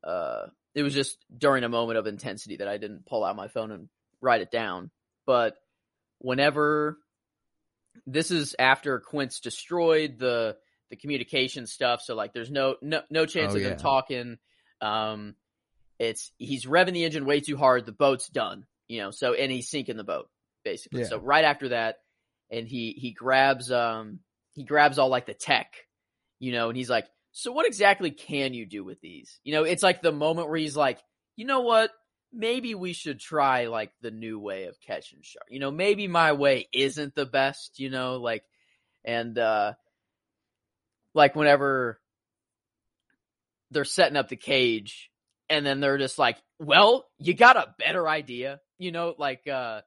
Speaker 2: Uh, it was just during a moment of intensity that I didn't pull out my phone and write it down. But whenever this is after Quint's destroyed the the communication stuff. So like, there's no no no chance oh, of yeah. them talking. Um, it's he's revving the engine way too hard. The boat's done, you know. So and he's sinking the boat basically. Yeah. So right after that, and he he grabs um he grabs all like the tech, you know, and he's like, so what exactly can you do with these? You know, it's like the moment where he's like, you know what, maybe we should try like the new way of catching shark. You know, maybe my way isn't the best, you know, like and uh like whenever they're setting up the cage and then they're just like, "Well, you got a better idea." You know, like uh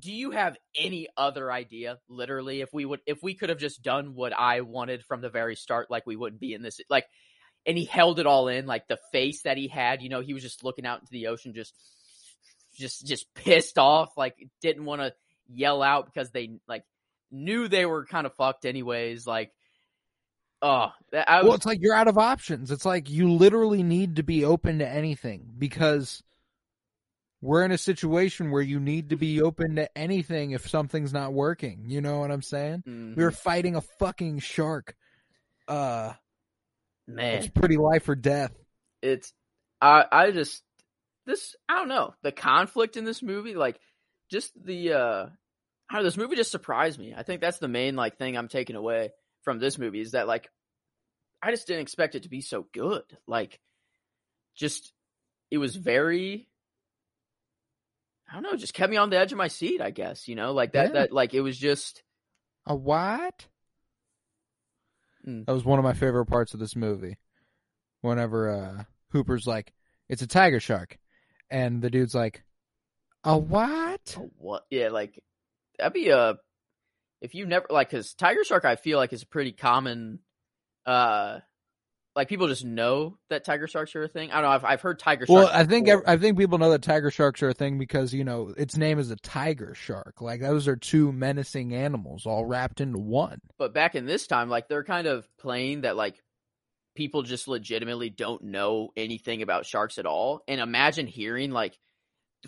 Speaker 2: do you have any other idea literally if we would if we could have just done what I wanted from the very start like we wouldn't be in this like and he held it all in like the face that he had you know he was just looking out into the ocean just just just pissed off like didn't want to yell out because they like knew they were kind of fucked anyways like oh that, I was,
Speaker 1: Well, it's like you're out of options. It's like you literally need to be open to anything because we're in a situation where you need to be open to anything if something's not working. You know what I'm saying?
Speaker 2: mhm,
Speaker 1: We were fighting a fucking shark. Uh,
Speaker 2: man
Speaker 1: it's pretty life or death.
Speaker 2: it's I I just this I don't know the conflict in this movie like just the uh I don't know this movie just surprised me. I think that's the main like thing I'm taking away from this movie is that like I just didn't expect it to be so good. Like just it was very I don't know, just kept me on the edge of my seat, I guess, you know, like that
Speaker 1: Yeah.
Speaker 2: that like it was just
Speaker 1: A what?
Speaker 2: Mm.
Speaker 1: That was one of my favorite parts of this movie. Whenever uh Hooper's like, "It's a tiger shark," and the dude's like, "A what?"
Speaker 2: Oh, what? Yeah, like that'd be a if you never like because tiger shark, I feel like is a pretty common. uh Like people just know that tiger sharks are a thing. I don't know. I've I've heard tiger
Speaker 1: Well. I think
Speaker 2: before.
Speaker 1: I think people know that tiger sharks are a thing because you know its name is a tiger shark. Like those are two menacing animals all wrapped into one.
Speaker 2: but back in this time, like they're kind of playing that like people just legitimately don't know anything about sharks at all. And imagine hearing like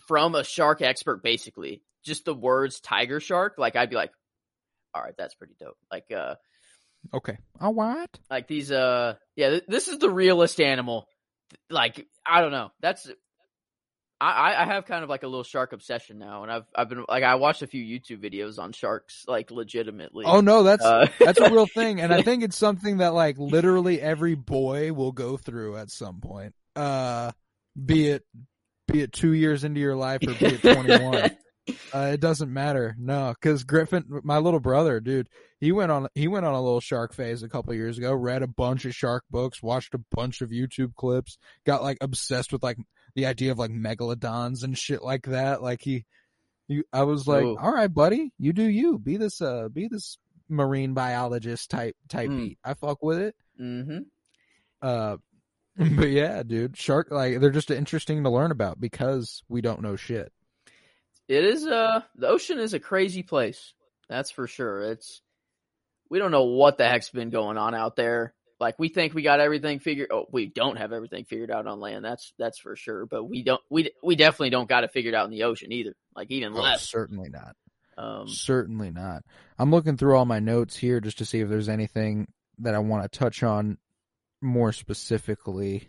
Speaker 2: from a shark expert, basically just the words tiger shark. Like I'd be like, all right, that's pretty dope. Like uh.
Speaker 1: Okay, a what?
Speaker 2: like these uh yeah th- this is the realest animal like i don't know that's I, I- I have kind of like a little shark obsession now, and I've I've been like I watched a few YouTube videos on sharks, like legitimately.
Speaker 1: Oh no, that's
Speaker 2: Uh,
Speaker 1: that's a real thing, and I think it's something that like literally every boy will go through at some point. Uh, be it be it two years into your life or be it twenty one. Uh, it doesn't matter. No, because Griffin, my little brother, dude, he went on he went on a little shark phase a couple years ago. Read a bunch of shark books, watched a bunch of YouTube clips, got like obsessed with like the idea of like megalodons and shit like that. Like he, I was like,
Speaker 2: Ooh.
Speaker 1: all right, buddy, you do you. Be this uh, be this marine biologist type type
Speaker 2: Mm.
Speaker 1: beat. I fuck with it.
Speaker 2: hmm
Speaker 1: Uh, but yeah, dude, shark like they're just interesting to learn about because we don't know shit.
Speaker 2: It is uh the ocean is a crazy place. That's for sure. It's we don't know what the heck's been going on out there. Like we think we got everything figured. Oh, we don't have everything figured out on land. That's that's for sure. But we don't. We we definitely don't got it figured out in the ocean either. Like even
Speaker 1: Oh,
Speaker 2: less.
Speaker 1: certainly not.
Speaker 2: Um,
Speaker 1: Certainly not. I'm looking through all my notes here just to see if there's anything that I want to touch on more specifically.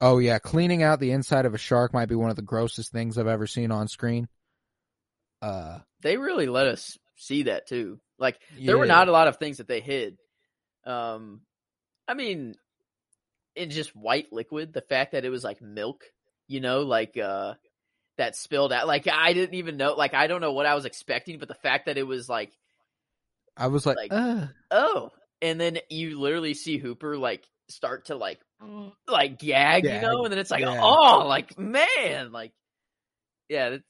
Speaker 1: Oh yeah, cleaning out the inside of a shark might be one of the grossest things I've ever seen on screen. Uh,
Speaker 2: they really let us see that too. Like there were not a lot of things that they hid. Um, I mean, in just white liquid, the fact that it was like milk, you know, like uh that spilled out. Like I didn't even know. Like I don't know what I was expecting, but the fact that it was like,
Speaker 1: I was like,
Speaker 2: like-
Speaker 1: "Ugh."
Speaker 2: oh, and then you literally see Hooper like start to like like gag, you know, and then it's like,
Speaker 1: yeah.
Speaker 2: oh, like man, like yeah. It,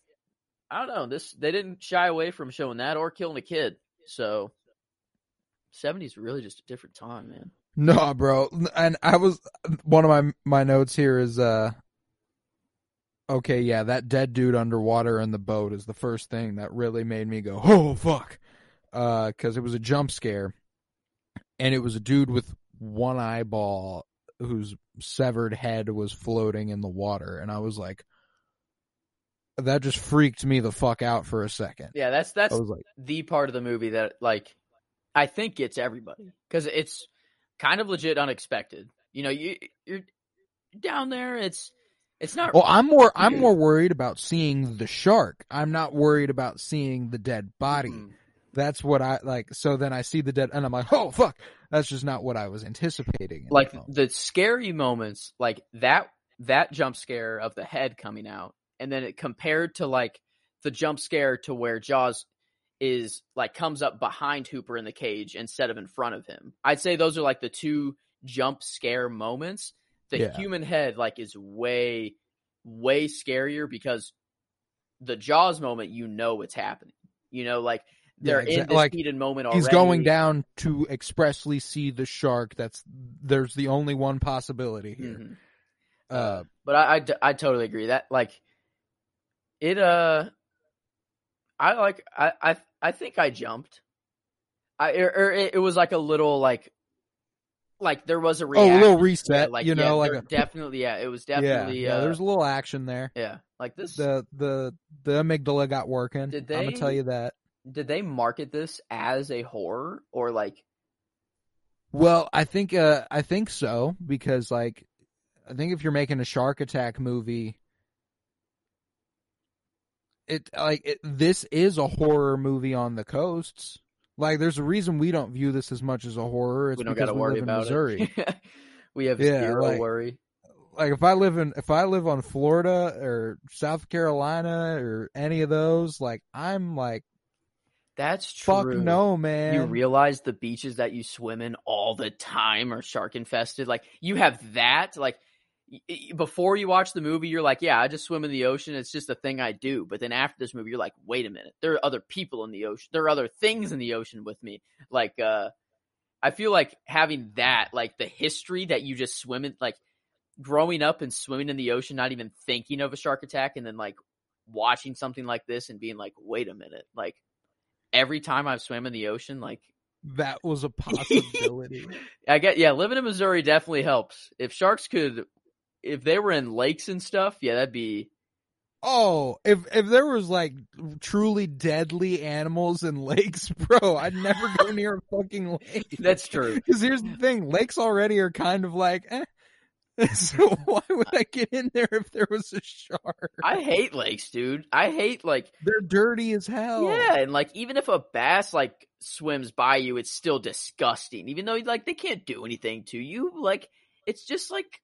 Speaker 2: I don't know. This they didn't shy away from showing that or killing a kid. So, seventies really just a different time, man.
Speaker 1: No, bro. And I was one of my my notes here is uh okay, yeah, that dead dude underwater in the boat is the first thing that really made me go, "Oh fuck." Uh cuz it was a jump scare and it was a dude with one eyeball whose severed head was floating in the water and I was like that just freaked me the fuck out for a second.
Speaker 2: Yeah, that's that's
Speaker 1: was like,
Speaker 2: the part of the movie that like I think gets everybody because it's kind of legit unexpected. You know, you you're down there. It's it's not.
Speaker 1: Well, I'm more I'm more worried about seeing the shark. I'm not worried about seeing the dead body.
Speaker 2: Mm.
Speaker 1: That's what I like. So then I see the dead, and I'm like, oh fuck, that's just not what I was anticipating.
Speaker 2: like
Speaker 1: the
Speaker 2: scary moments, like that that jump scare of the head coming out and then it compared to like the jump scare to where Jaws is like comes up behind Hooper in the cage instead of in front of him. I'd say those are like the two jump scare moments. The
Speaker 1: Yeah.
Speaker 2: human head like is way way scarier because the Jaws moment you know what's happening. You know, like they're
Speaker 1: Yeah,
Speaker 2: in this
Speaker 1: like,
Speaker 2: heated moment already.
Speaker 1: He's going down to expressly see the shark. That's there's the only one possibility here.
Speaker 2: Mhm.
Speaker 1: Uh,
Speaker 2: but I, I, I totally agree that like it uh I like I I I think I jumped. I or, or it, it was like a little like like there was a
Speaker 1: oh, a little
Speaker 2: Yeah,
Speaker 1: reset.
Speaker 2: like
Speaker 1: you
Speaker 2: yeah,
Speaker 1: know, like a
Speaker 2: definitely yeah, it was definitely
Speaker 1: yeah.
Speaker 2: uh,
Speaker 1: There's a little action there.
Speaker 2: yeah. Like this
Speaker 1: The the the amygdala got working.
Speaker 2: Did
Speaker 1: I'm gonna tell you that.
Speaker 2: Did they market this as a horror or like
Speaker 1: Well, I think uh I think so because like I think if you're making a shark attack movie it like it, this is a horror movie on the coasts. Like there's a reason we don't view this as much as a horror. It's
Speaker 2: we don't
Speaker 1: because we
Speaker 2: worry
Speaker 1: live in Missouri.
Speaker 2: we have
Speaker 1: Yeah,
Speaker 2: zero
Speaker 1: like-
Speaker 2: worry.
Speaker 1: like if I live in if I live on Florida or South Carolina or any of those, like I'm like
Speaker 2: That's true.
Speaker 1: fuck no, man.
Speaker 2: You realize the beaches that you swim in all the time are shark infested. Like you have that. Like before you watch the movie, you're like, yeah, I just swim in the ocean. It's just a thing I do. But then after this movie, you're like, wait a minute, there are other people in the ocean. There are other things in the ocean with me. Like, uh, I feel like having that, like the history that you just swim in, like growing up and swimming in the ocean, not even thinking of a shark attack, and then like watching something like this and being like, wait a minute, like every time I've swam in the ocean, like
Speaker 1: that was a possibility.
Speaker 2: I get yeah, living in Missouri definitely helps. If sharks could if they were in lakes and stuff, yeah, that'd be
Speaker 1: Oh, if if there was like truly deadly animals in lakes, bro, I'd never go near a fucking lake.
Speaker 2: that's true.
Speaker 1: Because here's the thing: lakes already are kind of like, eh. So why would I get in there if there was a shark?
Speaker 2: I hate lakes, dude. I hate like
Speaker 1: They're dirty as hell.
Speaker 2: yeah, and like even if a bass like swims by you, it's still disgusting. Even though like they can't do anything to you, like it's just like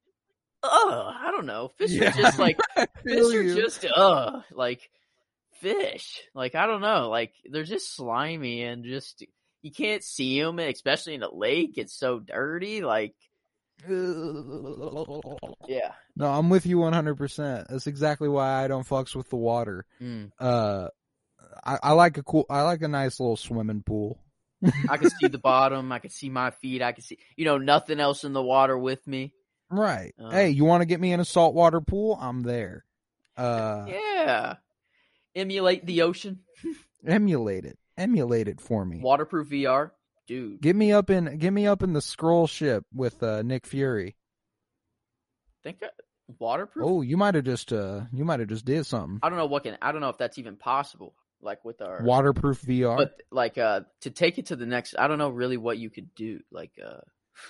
Speaker 2: ugh, I don't know. Fish
Speaker 1: Yeah.
Speaker 2: are just like fish are
Speaker 1: you.
Speaker 2: just ugh, like fish. Like I don't know, like they're just slimy and just you can't see them, especially in a lake. It's so dirty. Like yeah,
Speaker 1: No, I'm with you 100%. That's exactly why I don't fucks with the water.
Speaker 2: Mm.
Speaker 1: Uh, I, I like a cool, I like a nice little swimming pool.
Speaker 2: I can see the bottom. I can see my feet. I can see you know nothing else in the water with me.
Speaker 1: Right.
Speaker 2: Uh.
Speaker 1: hey, you want to get me in a saltwater pool? I'm there. Uh,
Speaker 2: Yeah, emulate the ocean.
Speaker 1: emulate it. Emulate it for me.
Speaker 2: Waterproof VR, dude.
Speaker 1: Get me up in, get me up in the scroll ship with uh, Nick Fury.
Speaker 2: Think I, waterproof.
Speaker 1: Oh, you might have just, uh, you might have just did something.
Speaker 2: I don't know what can. I don't know if that's even possible. Like with our
Speaker 1: Waterproof VR.
Speaker 2: but like uh to take it to the next i don't know really what you could do like uh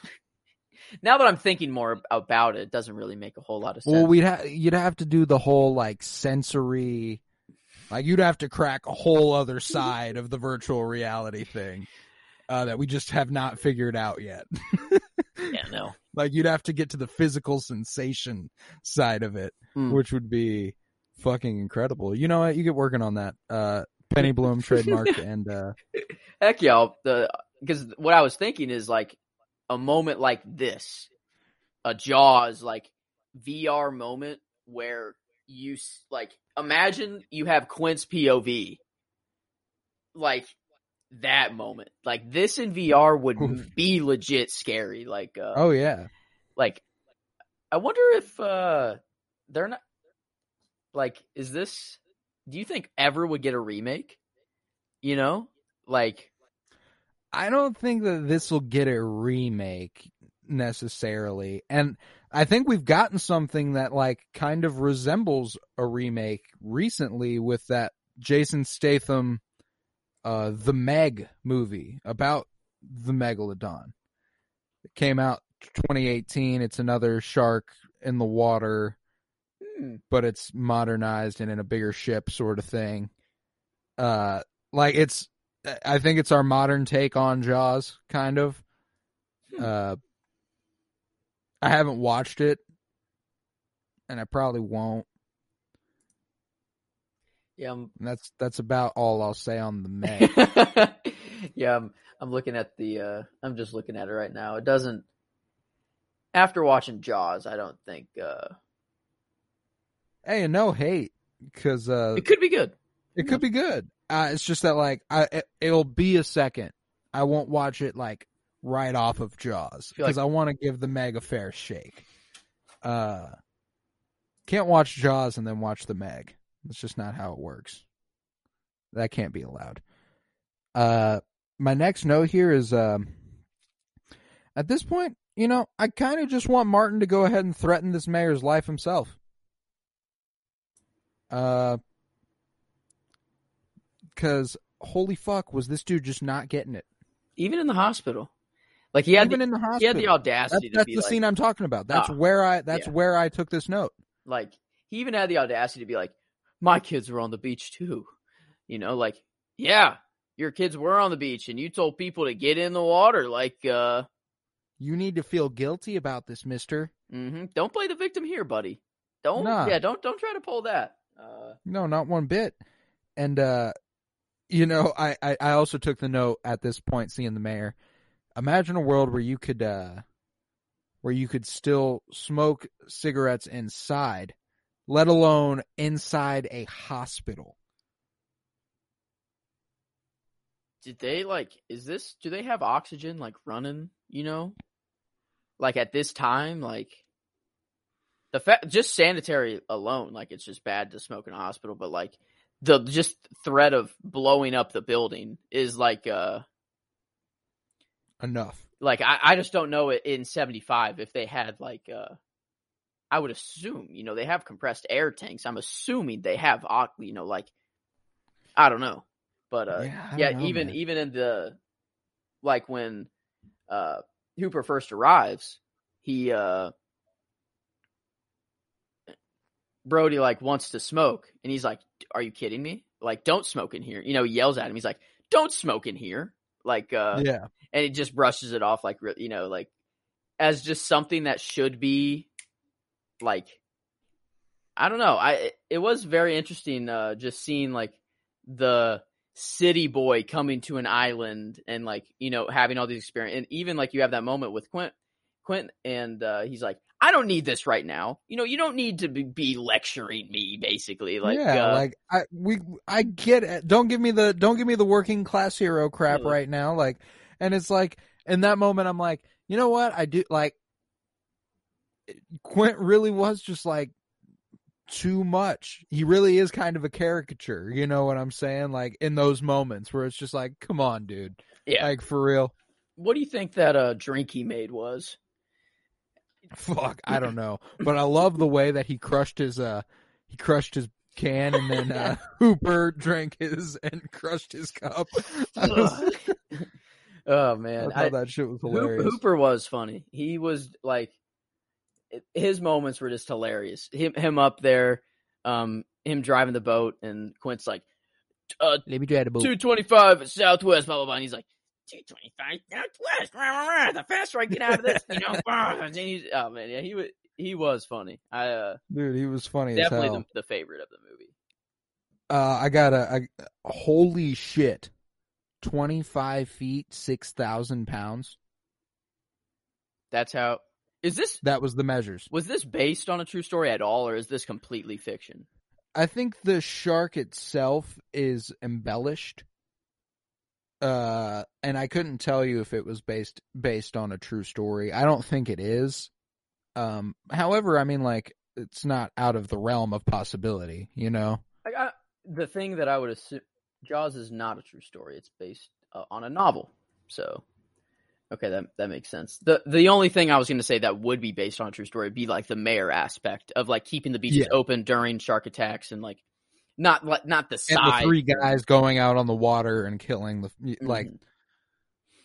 Speaker 2: now that i'm thinking more about it it doesn't really make a whole lot of sense
Speaker 1: Well, we'd ha- you'd have to do the whole like sensory, like you'd have to crack a whole other side of the virtual reality thing uh, that we just have not figured out yet.
Speaker 2: yeah no
Speaker 1: like you'd have to get to the physical sensation side of it,
Speaker 2: Hmm.
Speaker 1: which would be fucking incredible. You know what? You get working on that. Uh, Penny Bloom trademark and uh,
Speaker 2: heck yeah the because what i was thinking is like a moment like this a jaws like vr moment where you s- like imagine you have Quint's pov like that moment. Like this in vr would be legit scary like uh
Speaker 1: oh yeah,
Speaker 2: like i wonder if uh they're not like is this do you think ever would get a remake? You know? Like
Speaker 1: I don't think that this will get a remake necessarily. And I think we've gotten something that like kind of resembles a remake recently with that Jason Statham uh The Meg movie about the megalodon. It came out 2018. It's another shark in the water,
Speaker 2: hmm,
Speaker 1: but it's modernized and in a bigger ship sort of thing. Uh like it's I think it's our modern take on Jaws, kind of.
Speaker 2: Hmm.
Speaker 1: Uh, I haven't watched it, and I probably won't.
Speaker 2: Yeah,
Speaker 1: that's that's about all I'll say on the Meg.
Speaker 2: yeah, I'm I'm looking at the uh I'm just looking at it right now. It doesn't after watching Jaws, I don't think uh
Speaker 1: hey, no hate, because uh,
Speaker 2: it could be good.
Speaker 1: it could be good. Uh, it's just that like I it, it'll be a second. I won't watch it like right off of Jaws
Speaker 2: feel like-
Speaker 1: because I want to give the Meg a fair shake. Uh, can't watch Jaws and then watch the Meg. That's just not how it works. That can't be allowed. Uh, my next note here is um, at this point, you know, I kind of just want Martin to go ahead and threaten this mayor's life himself. Uh, because holy fuck, was this dude just not getting it?
Speaker 2: Even in the hospital. Like he had
Speaker 1: Even
Speaker 2: the,
Speaker 1: in the hospital, he
Speaker 2: had the audacity
Speaker 1: that's
Speaker 2: to
Speaker 1: that's
Speaker 2: be
Speaker 1: the
Speaker 2: like,
Speaker 1: scene I'm talking about. That's
Speaker 2: Ah,
Speaker 1: where I that's
Speaker 2: yeah.
Speaker 1: where I took this note.
Speaker 2: like he even had the audacity to be like, My kids were on the beach too. You know, like, yeah, your kids were on the beach and you told people to get in the water. Like, uh
Speaker 1: You need to feel guilty about this, Mister.
Speaker 2: Mm-hmm. don't play the victim here, buddy. Don't
Speaker 1: Nah.
Speaker 2: yeah, don't don't try to pull that. Uh
Speaker 1: No, not one bit. And uh you know, I, I I also took the note at this point seeing the mayor. Imagine a world where you could uh where you could still smoke cigarettes inside, let alone inside a hospital.
Speaker 2: did they like is this do they have oxygen like running, you know? Like at this time, like the fact just sanitary alone, like it's just bad to smoke in a hospital, but like the just threat of blowing up the building is like uh
Speaker 1: Enough.
Speaker 2: like I, I just don't know it in 75 if they had like uh I would assume, you know, they have compressed air tanks. I'm assuming they have you know like I don't know. But uh
Speaker 1: Yeah,
Speaker 2: yeah,
Speaker 1: know,
Speaker 2: even
Speaker 1: man.
Speaker 2: even in the like when uh Hooper first arrives, he uh Brody like wants to smoke and he's like, "Are you kidding me? Like don't smoke in here." You know, he yells at him. He's like, "Don't smoke in here." Like uh
Speaker 1: yeah.
Speaker 2: and he just brushes it off like you know like as just something that should be like I don't know. I it- was very interesting uh just seeing like the city boy coming to an island and like you know having all these experience and even like you have that moment with Quint Quint and uh he's like I don't need this right now. You know, you don't need to be, be lecturing me basically like
Speaker 1: yeah,
Speaker 2: uh,
Speaker 1: like I we I get it. Don't give me the don't give me the working class hero crap
Speaker 2: Yeah.
Speaker 1: right now. Like, and it's like in that moment I'm like, you know what? I do like. Quint really was just like too much. He really is kind of a caricature. You know what I'm saying? Like in those moments where it's just like, come on, dude.
Speaker 2: yeah.
Speaker 1: Like for real.
Speaker 2: what do you think that uh drink he made was?
Speaker 1: Fuck, I don't know, but I love the way that he crushed his uh he crushed his can and then uh Hooper drank his and crushed his cup. Was,
Speaker 2: oh man.
Speaker 1: I thought
Speaker 2: I-
Speaker 1: that shit was hilarious.
Speaker 2: Hooper was funny. He was like, his moments were just hilarious. Him, him up there, um, him driving the boat, and Quint's like, uh,
Speaker 1: Let me try the boat.
Speaker 2: two twenty five Southwest, blah blah blah. And he's like, two twenty five Southwest. Rah, rah, rah. The faster I get out of this, you know. And he's, oh man, yeah, he was he was funny. I uh,
Speaker 1: Dude, he was funny as
Speaker 2: definitely
Speaker 1: hell.
Speaker 2: the, the favorite of the movie.
Speaker 1: Uh, I got a, a holy shit, twenty five feet, six thousand pounds.
Speaker 2: That's how. Is this
Speaker 1: That was the measures.
Speaker 2: was this based on a true story at all, or is this completely fiction?
Speaker 1: I think the shark itself is embellished. Uh, and I couldn't tell you if it was based based on a true story. I don't think it is. Um, however, I mean, like, it's not out of the realm of possibility, you know.
Speaker 2: I got the thing that I would assume Jaws is not a true story. It's based uh, on a novel. So, okay, that that makes sense. the The only thing I was going to say that would be based on a true story would be like the mayor aspect of like keeping the beaches
Speaker 1: Yeah.
Speaker 2: open during shark attacks and like not like not the
Speaker 1: And the three guys going out on the water and killing the like.
Speaker 2: Mhm.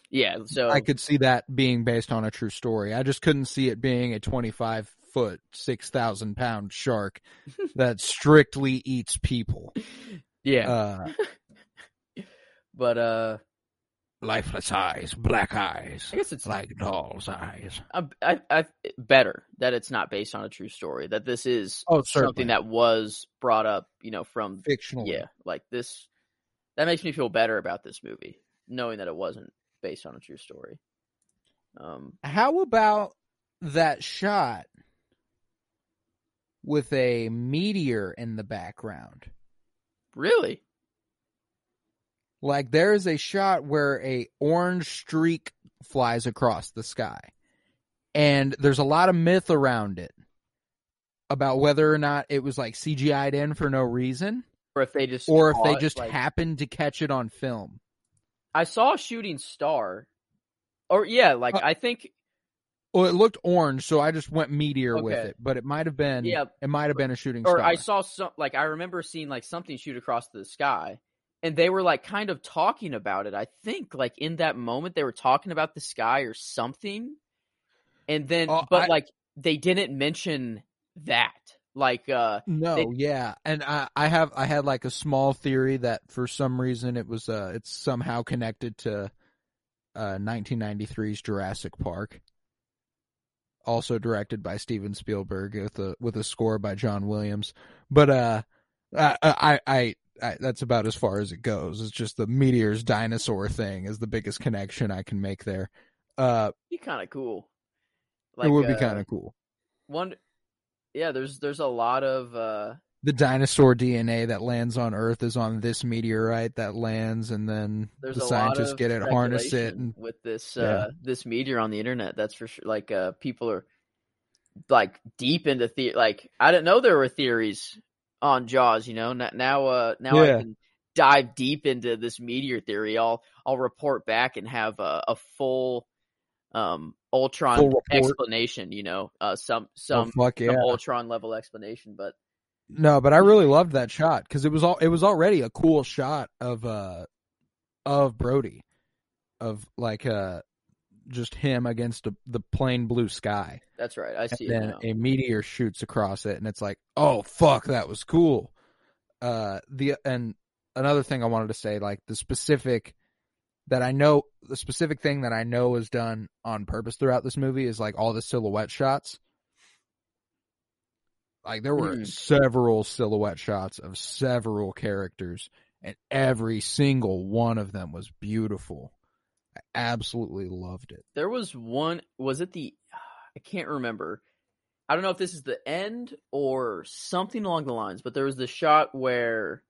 Speaker 2: yeah. So
Speaker 1: I could see that being based on a true story. I just couldn't see it being a 25 foot, 6,000 pound shark that strictly eats people.
Speaker 2: yeah,
Speaker 1: Uh,
Speaker 2: but uh,
Speaker 1: lifeless eyes, black eyes,
Speaker 2: I guess it's
Speaker 1: like doll's eyes.
Speaker 2: I, I, I, better that it's not based on a true story. That this is
Speaker 1: Oh,
Speaker 2: something that was brought up, you know, from
Speaker 1: fictional.
Speaker 2: yeah, like this. That makes me feel better about this movie, knowing that it wasn't based on a true story. Um,
Speaker 1: How about that shot with a meteor in the background?
Speaker 2: really,
Speaker 1: Like there is a shot where a orange streak flies across the sky. And there's a lot of myth around it about whether or not it was like CGI'd in for no reason
Speaker 2: or if they just
Speaker 1: or if they just
Speaker 2: like-
Speaker 1: happened to catch it on film.
Speaker 2: I saw a shooting star, or yeah, like
Speaker 1: Uh,
Speaker 2: I think
Speaker 1: Well, it looked orange, so I just went meteor with it, but it might have been
Speaker 2: Yeah,
Speaker 1: it might have been a shooting
Speaker 2: or
Speaker 1: star.
Speaker 2: I saw some like I remember seeing like something shoot across the sky and they were like kind of talking about it. I think like in that moment they were talking about the sky or something. And then
Speaker 1: Oh,
Speaker 2: but
Speaker 1: I-
Speaker 2: like they didn't mention that. Like uh
Speaker 1: No,
Speaker 2: They-
Speaker 1: yeah, and I, I have I had like a small theory that for some reason it was uh it's somehow connected to uh 1993's Jurassic Park, also directed by Steven Spielberg with a with a score by John Williams. But uh, I I, I, I that's about as far as it goes. It's just the meteors dinosaur thing is the biggest connection I can make there. Uh,
Speaker 2: be kind of cool.
Speaker 1: it would be
Speaker 2: uh,
Speaker 1: kind of cool.
Speaker 2: one yeah, there's there's a lot of uh
Speaker 1: the dinosaur DNA that lands on Earth is on this meteorite that lands, and then
Speaker 2: there's
Speaker 1: the scientists get it, harness it, and
Speaker 2: with this
Speaker 1: Yeah.
Speaker 2: uh this meteor on the internet that's for sure like uh people are like deep into the like i didn't know there were theories on jaws you know? Now uh now
Speaker 1: Yeah.
Speaker 2: i can dive deep into this meteor theory. I'll i'll report back and have a, a full um ultron
Speaker 1: Full
Speaker 2: explanation you know? Uh some
Speaker 1: oh
Speaker 2: some,
Speaker 1: fuck yeah,
Speaker 2: some ultron level explanation but
Speaker 1: no, but I really loved that shot because it was all it was already a cool shot of uh of Brody, of like uh just him against a, the plain blue sky.
Speaker 2: that's right. I see
Speaker 1: and
Speaker 2: it
Speaker 1: then a meteor shoots across it and it's like oh fuck that was cool. Uh the and another thing i wanted to say like the specific that i know the specific thing that i know is done on purpose throughout this movie is like all the silhouette shots. Like there were
Speaker 2: Hmm.
Speaker 1: several silhouette shots of several characters and every single one of them was beautiful i absolutely loved it.
Speaker 2: There was one was it the i can't remember. I don't know if this is the end or something along the lines but there was the shot where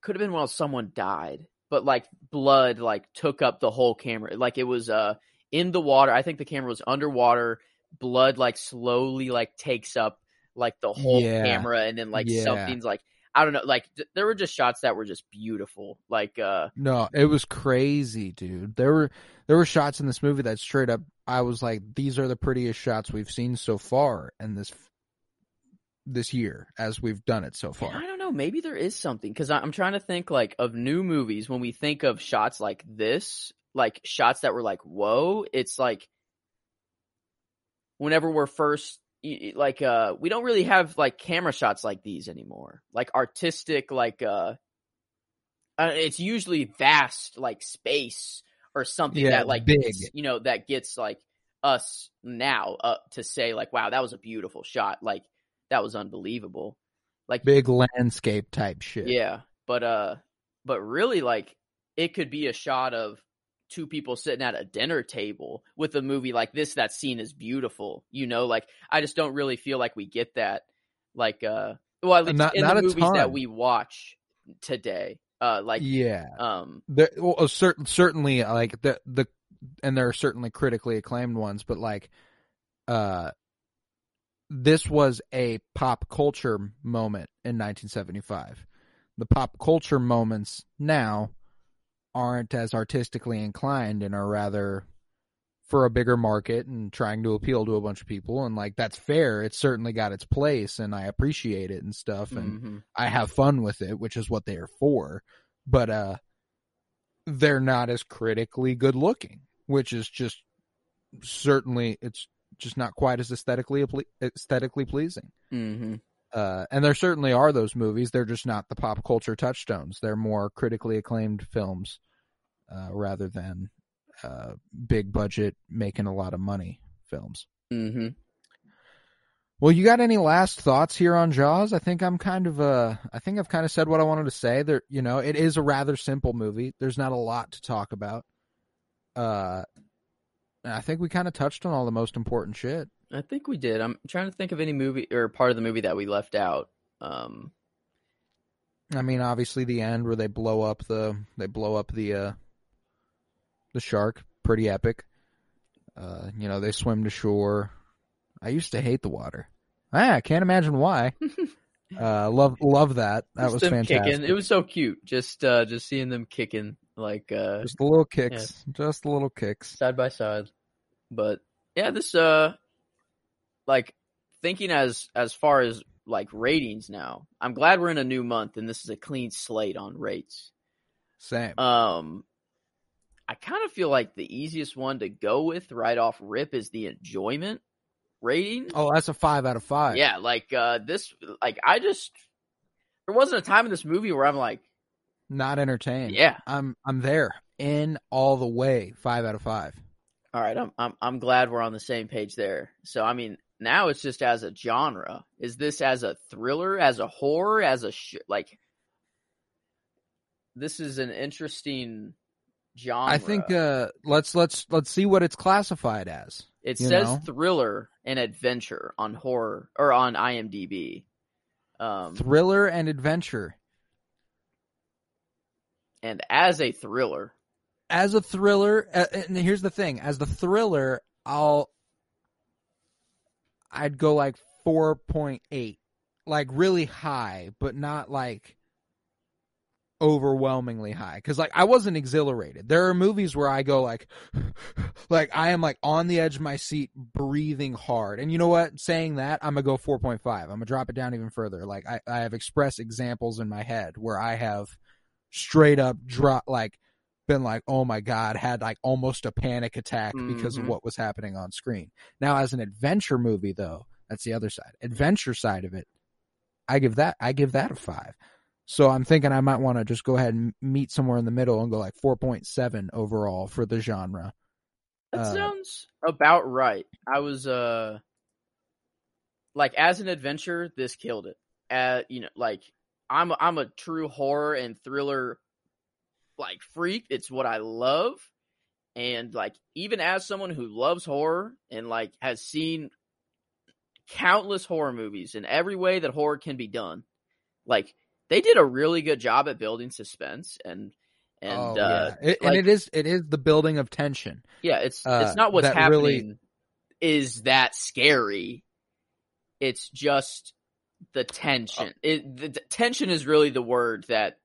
Speaker 2: could have been while someone died but like blood like took up the whole camera. Like it was uh in the water. I think the camera was underwater. Blood like slowly like takes up like the whole
Speaker 1: Yeah.
Speaker 2: camera and then like
Speaker 1: Yeah.
Speaker 2: something's like i don't know like th- there were just shots that were just beautiful like uh
Speaker 1: No, it was crazy, dude. There were there were shots in this movie that straight up I was like, these are the prettiest shots we've seen so far in this this year as we've done it so far.
Speaker 2: I don't know. Maybe there is something because I'm trying to think like of new movies when we think of shots like this, like shots that were like whoa. It's like whenever we're first like uh we don't really have like camera shots like these anymore. Like artistic like uh, uh it's usually vast like space or something
Speaker 1: Yeah,
Speaker 2: that like
Speaker 1: big.
Speaker 2: gets- you know that gets like us now uh, to say like wow that was a beautiful shot like that was unbelievable like
Speaker 1: Big landscape type shit.
Speaker 2: yeah, but uh, but really, like it could be a shot of two people sitting at a dinner table with a movie like this. That scene is beautiful. You know, like I just don't really feel like we get that. Like, uh, well, at least
Speaker 1: Not-
Speaker 2: in
Speaker 1: not
Speaker 2: the
Speaker 1: a
Speaker 2: movies that we watch today. Uh, like,
Speaker 1: yeah.
Speaker 2: um,
Speaker 1: There, well, uh, certain certainly like the the and there are certainly critically acclaimed ones, but like uh this was a pop culture moment in 1975. The pop culture moments now aren't as artistically inclined and are rather for a bigger market and trying to appeal to a bunch of people and like that's fair. It's certainly got its place and I appreciate it and stuff and
Speaker 2: mhm.
Speaker 1: I have fun with it, which is what they are for. But uh they're not as critically good looking, which is just certainly it's just not quite as aesthetically aesthetically pleasing.
Speaker 2: Mhm.
Speaker 1: Uh and there certainly are those movies, they're just not the pop culture touchstones. They're more critically acclaimed films uh, rather than uh, big budget making a lot of money films.
Speaker 2: Mm-hmm.
Speaker 1: Well, you got any last thoughts here on Jaws? I think I'm kind of uh I think I've kind of said what I wanted to say. There, you know, it is a rather simple movie. There's not a lot to talk about. Uh I think we kind of touched on all the most important shit.
Speaker 2: I think we did. I'm trying to think of any movie or part of the movie that we left out. Um,
Speaker 1: I mean, obviously the end where they blow up the they blow up the uh the shark, pretty epic. Uh, you know, they swim to shore. I used to hate the water. Ah, I can't imagine why. uh, love love that. That
Speaker 2: just
Speaker 1: was
Speaker 2: them
Speaker 1: fantastic.
Speaker 2: Kicking. It was so cute. Just uh, just seeing them kicking like uh,
Speaker 1: Just the little kicks, just the little kicks.
Speaker 2: side by side. But yeah, this uh, like thinking as as far as like ratings now. I'm glad we're in a new month and this is a clean slate on rates.
Speaker 1: Same.
Speaker 2: Um, I kind of feel like the easiest one to go with right off rip is the enjoyment rating.
Speaker 1: oh, that's a five out of five.
Speaker 2: Yeah, like uh this like I just there wasn't a time in this movie where I'm like,
Speaker 1: Not entertained.
Speaker 2: yeah,
Speaker 1: I'm I'm there in all the way. Five out of five.
Speaker 2: all right, I'm I'm I'm glad we're on the same page there. So I mean, now it's just as a genre. Is this as a thriller, as a horror, as a sh- like this is an interesting genre.
Speaker 1: I think uh let's let's let's see what it's classified as.
Speaker 2: it says
Speaker 1: know?
Speaker 2: thriller and adventure on horror or on IMDb. Um
Speaker 1: Thriller and adventure.
Speaker 2: and as a thriller,
Speaker 1: As a thriller, uh, and here's the thing: as the thriller, I'll I'd go like four point eight, like really high, but not like overwhelmingly high. Because like I wasn't exhilarated. There are movies where I go like, like I am like on the edge of my seat, breathing hard. And you know what? Saying that, I'm gonna go four point five. I'm gonna drop it down even further. Like I, I have expressed examples in my head where I have straight up drop like been like, oh my god, had like almost a panic attack because of
Speaker 2: Mhm.
Speaker 1: what was happening on screen. Now, as an adventure movie, though, that's the other side. Adventure side of it, I give that I give that a five. So I'm thinking I might want to just go ahead and meet somewhere in the middle and go like 4.7 overall for the genre.
Speaker 2: That
Speaker 1: Uh,
Speaker 2: sounds about right. I was uh like as an adventure, this killed it. Uh you know, like I'm I'm a true horror and thriller like freak. It's what I love. And like even as someone who loves horror and like has seen countless horror movies in every way that horror can be done, like they did a really good job at building suspense and and
Speaker 1: oh,
Speaker 2: uh
Speaker 1: yeah. It- and it is it is the building of tension.
Speaker 2: yeah, it's
Speaker 1: Uh,
Speaker 2: it's not what's happening
Speaker 1: really-
Speaker 2: is that scary. It's just the tension. It, the, the tension is really the word that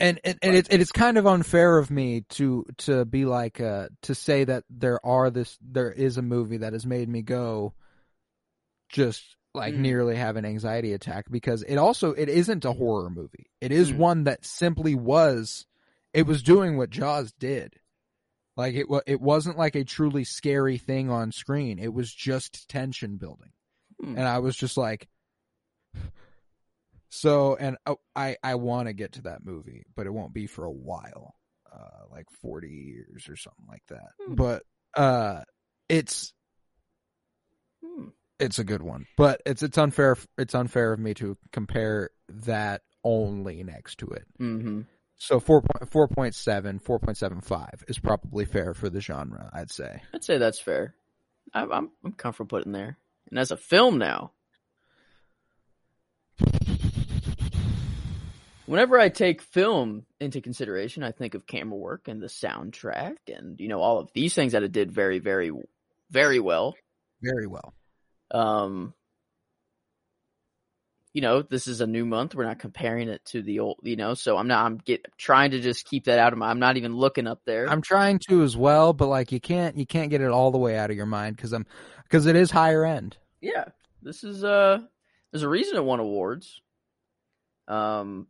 Speaker 1: and and, and it's it is kind of unfair of me to to be like uh to say that there are this there is a movie that has made me go just like
Speaker 2: Mm.
Speaker 1: nearly have an anxiety attack because it also it isn't a horror movie it is
Speaker 2: Mm.
Speaker 1: one that simply was it was doing what jaws did like it it wasn't like a truly scary thing on screen it was just tension building
Speaker 2: Hmm.
Speaker 1: and i was just like so, and oh, I I want to get to that movie, but it won't be for a while, uh, like forty years or something like that.
Speaker 2: Hmm.
Speaker 1: But uh, it's it's a good one, but it's it's unfair. It's unfair of me to compare that only next to it.
Speaker 2: hmm
Speaker 1: So 4.7, 4.75 is probably fair for the genre, I'd say.
Speaker 2: I'd say that's fair. I'm, I'm I'm comfortable putting there. And as a film now, whenever I take film into consideration, I think of camera work and the soundtrack, and you know all of these things that it did very, very, very well.
Speaker 1: Very well.
Speaker 2: Um, you know, this is a new month. We're not comparing it to the old, you know. So I'm not. I'm get trying to just keep that out of my. I'm not even looking up there.
Speaker 1: I'm trying to as well, but like you can't you can't get it all the way out of your mind because I'm because it is higher end.
Speaker 2: yeah, this is uh, there's a reason it won awards. Um,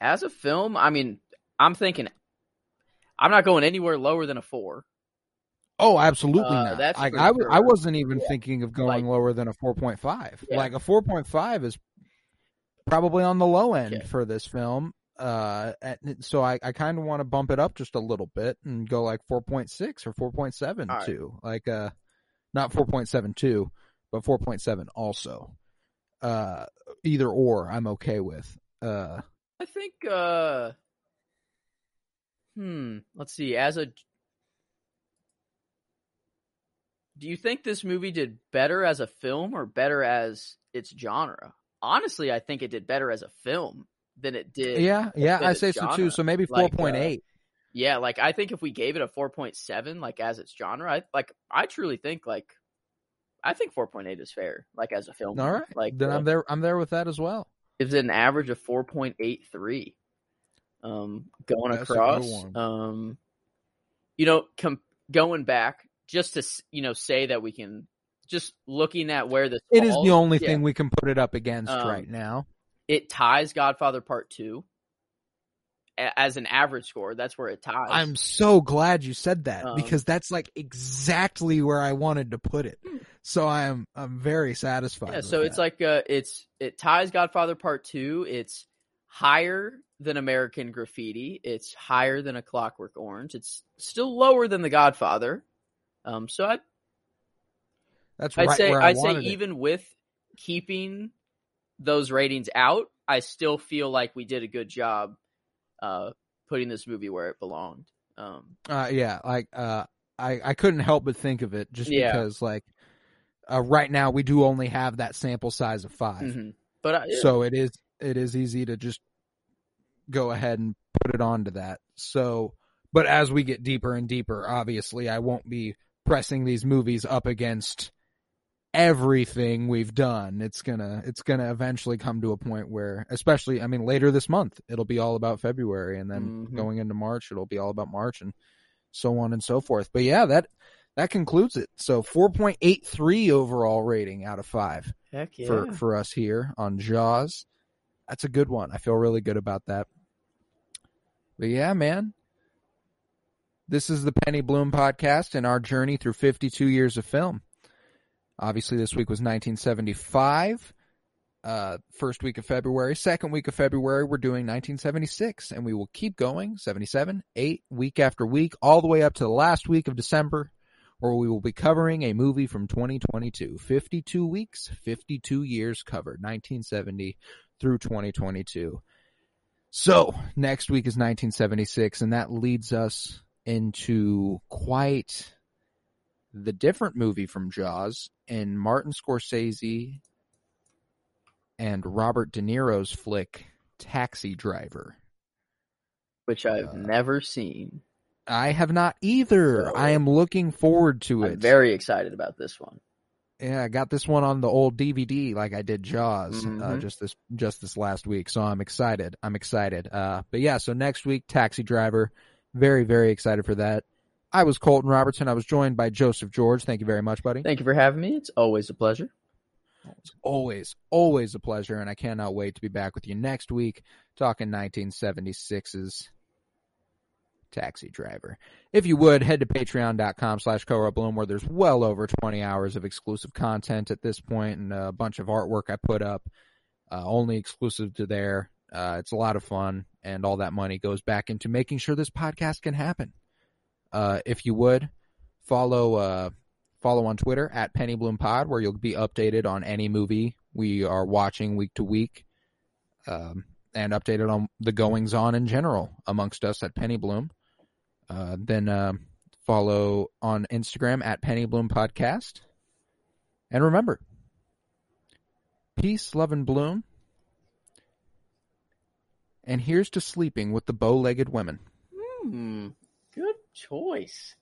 Speaker 2: as a film, I mean, I'm thinking, I'm not going anywhere lower than a four.
Speaker 1: Oh, absolutely
Speaker 2: Uh,
Speaker 1: not.
Speaker 2: that's
Speaker 1: Like I, w- I
Speaker 2: sure.
Speaker 1: wasn't even
Speaker 2: Yeah.
Speaker 1: thinking of going
Speaker 2: Like-
Speaker 1: lower than a 4.5.
Speaker 2: Yeah.
Speaker 1: Like a 4.5 is probably on the low end for this film. Uh, so I, I kind of want to bump it up just a little bit and go like 4.6 or 4.72. Like, uh, not 4.72, but 4.7 also. Uh, either or I'm okay with. Uh,
Speaker 2: I think. uh Hmm. Let's see. As a, do you think this movie did better as a film or better as its genre? Honestly, I think it did better as a film than it did.
Speaker 1: yeah, yeah, I say so too. So maybe
Speaker 2: Like, uh,
Speaker 1: 4.8.
Speaker 2: Yeah, like I think if we gave it a 4.7 like as its genre, I like I truly think like I think 4.8 is fair like as a film.
Speaker 1: All right.
Speaker 2: Like
Speaker 1: then
Speaker 2: uh,
Speaker 1: I'm there. I'm there with that as well.
Speaker 2: gives it an average of 4.83 um going
Speaker 1: That's
Speaker 2: across um you know com- going back just to you know say that we can just looking at where this
Speaker 1: It is
Speaker 2: falls,
Speaker 1: the only
Speaker 2: yeah,
Speaker 1: thing we can put it up against
Speaker 2: Um,
Speaker 1: right now.
Speaker 2: it ties godfather part 2 as an average score that's where it ties
Speaker 1: I'm so glad you said that
Speaker 2: Um,
Speaker 1: because that's like exactly where I wanted to put it.
Speaker 2: Hmm.
Speaker 1: So I'm I'm very satisfied.
Speaker 2: Yeah, so it's
Speaker 1: that.
Speaker 2: like uh it's it ties Godfather Part 2. It's higher than American Graffiti. It's higher than A Clockwork Orange. It's still lower than The Godfather. Um so I
Speaker 1: that's
Speaker 2: I'd
Speaker 1: right
Speaker 2: say
Speaker 1: where I
Speaker 2: I'd say
Speaker 1: it.
Speaker 2: even with keeping those ratings out, I still feel like we did a good job uh putting this movie where it belonged. Um
Speaker 1: Uh, yeah, like uh, I I couldn't help but think of it just
Speaker 2: Yeah.
Speaker 1: because like uh, right now we do only have that sample size of 5
Speaker 2: mhm. But I,
Speaker 1: so it is it is easy to just go ahead and put it onto that. So, but as we get deeper and deeper, obviously, I won't be pressing these movies up against everything we've done. It's gonna it's gonna eventually come to a point where, especially, I mean, later this month, it'll be all about February, and then
Speaker 2: Mhm.
Speaker 1: going into March, it'll be all about March, and so on and so forth. But yeah, that that concludes it. So, four point eight three overall rating out of five
Speaker 2: heck yeah.
Speaker 1: for for us here on Jaws. That's a good one. I feel really good about that. But yeah, man. This is the Penny Bloom podcast and our journey through 52 years of film. Obviously, this week was 1975. Uh, first week of February, second week of February, we're doing 1976, and we will keep going 77, 8, week after week, all the way up to the last week of December, where we will be covering a movie from 2022. 52 weeks, 52 years covered, 1970 through 2022. So, next week is 1976, and that leads us into quite the different movie from Jaws and Martin Scorsese and Robert De Niro's flick Taxi Driver.
Speaker 2: which I've
Speaker 1: uh,
Speaker 2: never seen.
Speaker 1: I have not either.
Speaker 2: So-
Speaker 1: I am looking forward to it.
Speaker 2: I'm very excited about this one.
Speaker 1: Yeah, I got this one on the old DVD like I did Jaws uh,
Speaker 2: Mhm.
Speaker 1: just this just this last week. So I'm excited. I'm excited. Uh, but yeah, so next week Taxi Driver, very very excited for that. I was Colton Robertson. I was joined by Joseph George. Thank you very much, buddy.
Speaker 2: Thank you for having me. It's always a pleasure.
Speaker 1: It's always always a pleasure, and I cannot wait to be back with you next week talking 1976's Taxi Driver. If you would, head to patreon.com slash Bloom where there's well over 20 hours of exclusive content at this point and a bunch of artwork I put up, uh, only exclusive to there. Uh, it's a lot of fun, and all that money goes back into making sure this podcast can happen. Uh, if you would, follow uh, follow on Twitter at Penny Bloom Pod, where you'll be updated on any movie we are watching week to week, um, and updated on the goings on in general amongst us at Penny Bloom. Uh, then uh, follow on Instagram at Penny Bloom Podcast. And remember, peace, love, and bloom. And here's to sleeping with the bow legged women.
Speaker 2: Hmm. Good choice.